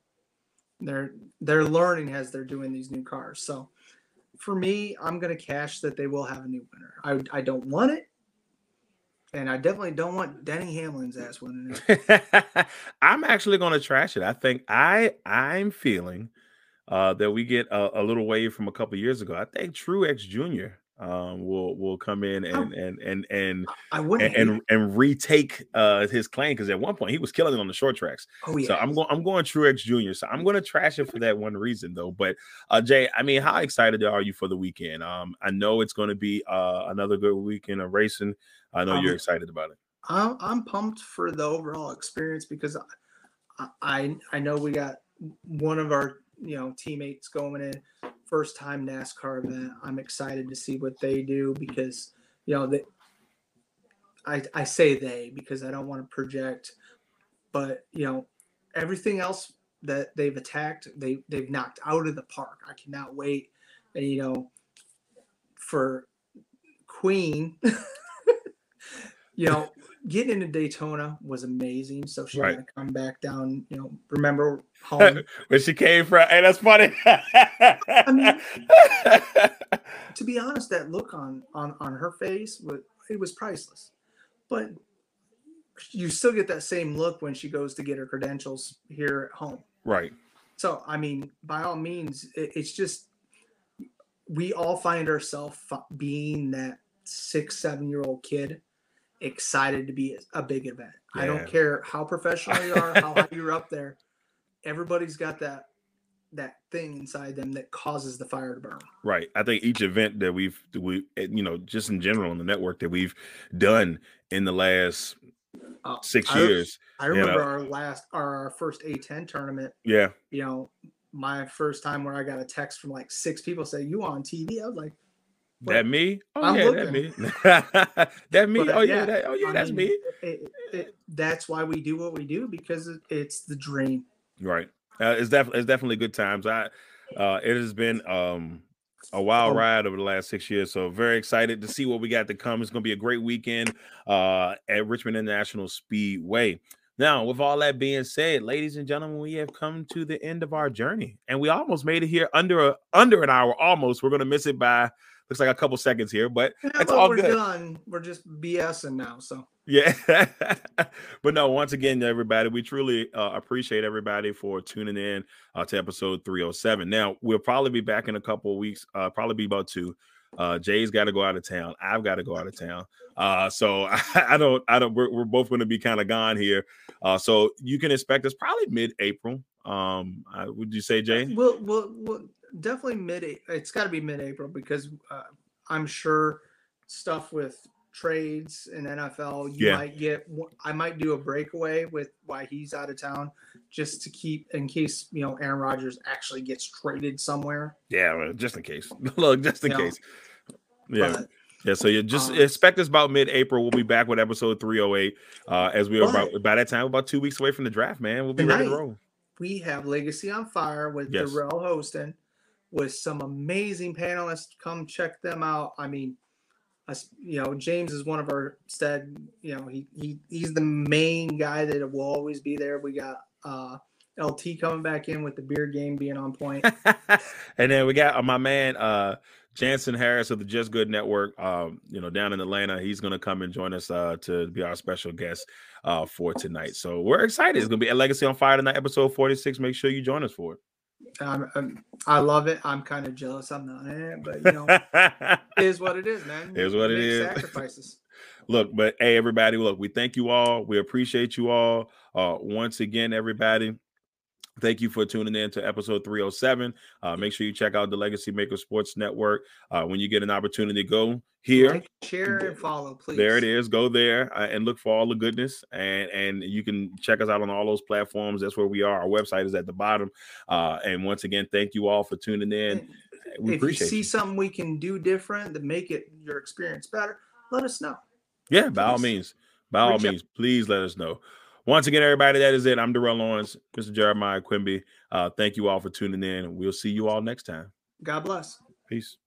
They're they're learning as they're doing these new cars. So for me, I'm gonna cash that they will have a new winner. I I don't want it, and I definitely don't want Denny Hamlin's ass winning it. I'm actually going to trash it. I think I I'm feeling uh, that we get a, a little wave from a couple years ago. I think Truex Jr. Um, will will come in and and and and I wouldn't. and, and, and retake uh, his claim because at one point he was killing it on the short tracks. oh yeah. So I'm going I'm going Truex Jr. So I'm going to trash it for that one reason though. But uh, Jay, I mean, how excited are you for the weekend? Um, I know it's going to be uh, another good weekend of racing. I know Um, you're excited about it. I'm I'm pumped for the overall experience because I I, I know we got one of our you know teammates going in first time NASCAR event. I'm excited to see what they do because you know they I I say they because I don't want to project, but you know everything else that they've attacked they they've knocked out of the park. I cannot wait, and you know for Queen. you know, getting into Daytona was amazing. So she Right. had to come back down, you know, remember home. Where she came from. Hey, that's funny. I mean- to be honest, that look on on on her face was it was priceless. But you still get that same look when she goes to get her credentials here at home. right. So I mean, by all means, it, it's just we all find ourselves being that six, seven year old kid excited to be a big event. I don't care how professional you are, how high you're up there. Everybody's got that that thing inside them that causes the fire to burn. Right. I think each event that we've we eh, you know just in general on the network that we've done in the last Uh, six I- years. I you remember know. our last our, our first A10 tournament. Yeah. You know, my first time where I got a text from like six people say you on TV. I was like, Well, that me? Oh I'm yeah, that me. that me. But, oh yeah, yeah, that, oh yeah, I that's mean, me. it- it- that's why we do what we do because it- it's the dream. Right. Uh, it's definitely it's definitely good times. I uh it has been um a wild Um, ride over the last six years. So very excited to see what we got to come. It's gonna be a great weekend uh at Richmond International Speedway. Now, with all that being said, ladies and gentlemen, we have come to the end of our journey, and we almost made it here under a under an hour. Almost, we're gonna miss it by looks like a couple seconds here, but Yeah, it's but all we're good. done. We're just BSing now. So Yeah. but no, once again, everybody, we truly uh, appreciate everybody for tuning in uh, to episode 307. Now, we'll probably be back in a couple of weeks, uh, probably be about two. Uh, Jay's got to go out of town. I've got to go out of town. Uh, so I, I don't, I don't, we're, we're both going to be kind of gone here. Uh, so you can expect us probably mid April. Um, uh, would you say, Jay? we'll we'll, we'll definitely mid. It's got to be mid April because uh, I'm sure stuff with trades and NFL. You Yeah. might get. I might do a breakaway with why he's out of town, just to keep in case you know Aaron Rodgers actually gets traded somewhere. Yeah, just in case. Look, just in Yeah. case. Yeah. But Yeah, so you just Um, expect us about mid-April. We'll be back with episode 308. Uh, as we are about by that time, about two weeks away from the draft, man. We'll be ready to roll. we have Legacy on Fire with Yes. Darrell hosting, with some amazing panelists. Come check them out. I mean, us, you know, James is one of our said, You know, he he he's the main guy that will always be there. We got uh LT coming back in with the beer game being on point. and then we got uh, my man uh Jansen Harris of the Just Good Network, um, you know, down in Atlanta. He's gonna come and join us uh to be our special guest uh for tonight. So we're excited. It's gonna be a Legacy on Fire tonight, episode 46. Make sure you join us for Um, um, I love it. I'm kind of jealous. I'm not in but you know, it. is what it is, man. It is what it is. Sacrifices. look but hey everybody look we thank you all we appreciate you all uh once again everybody thank you for tuning in to episode 307 uh make sure you check out the legacy maker sports network uh when you get an opportunity to go here Like, share, and follow, please. there it is go there uh, and look for all the goodness and and you can check us out on all those platforms that's where we are our website is at the bottom uh and once again thank you all for tuning in we if you appreciate see you. something we can do different to make it your experience better, let us know. Yeah, by all means. By all Reach out. means, please let us know. Once again, everybody, that is it. I'm Darrell Owens, Mr. Jeremiah Quimby. Uh, thank you all for tuning in. We'll see you all next time. God bless. Peace.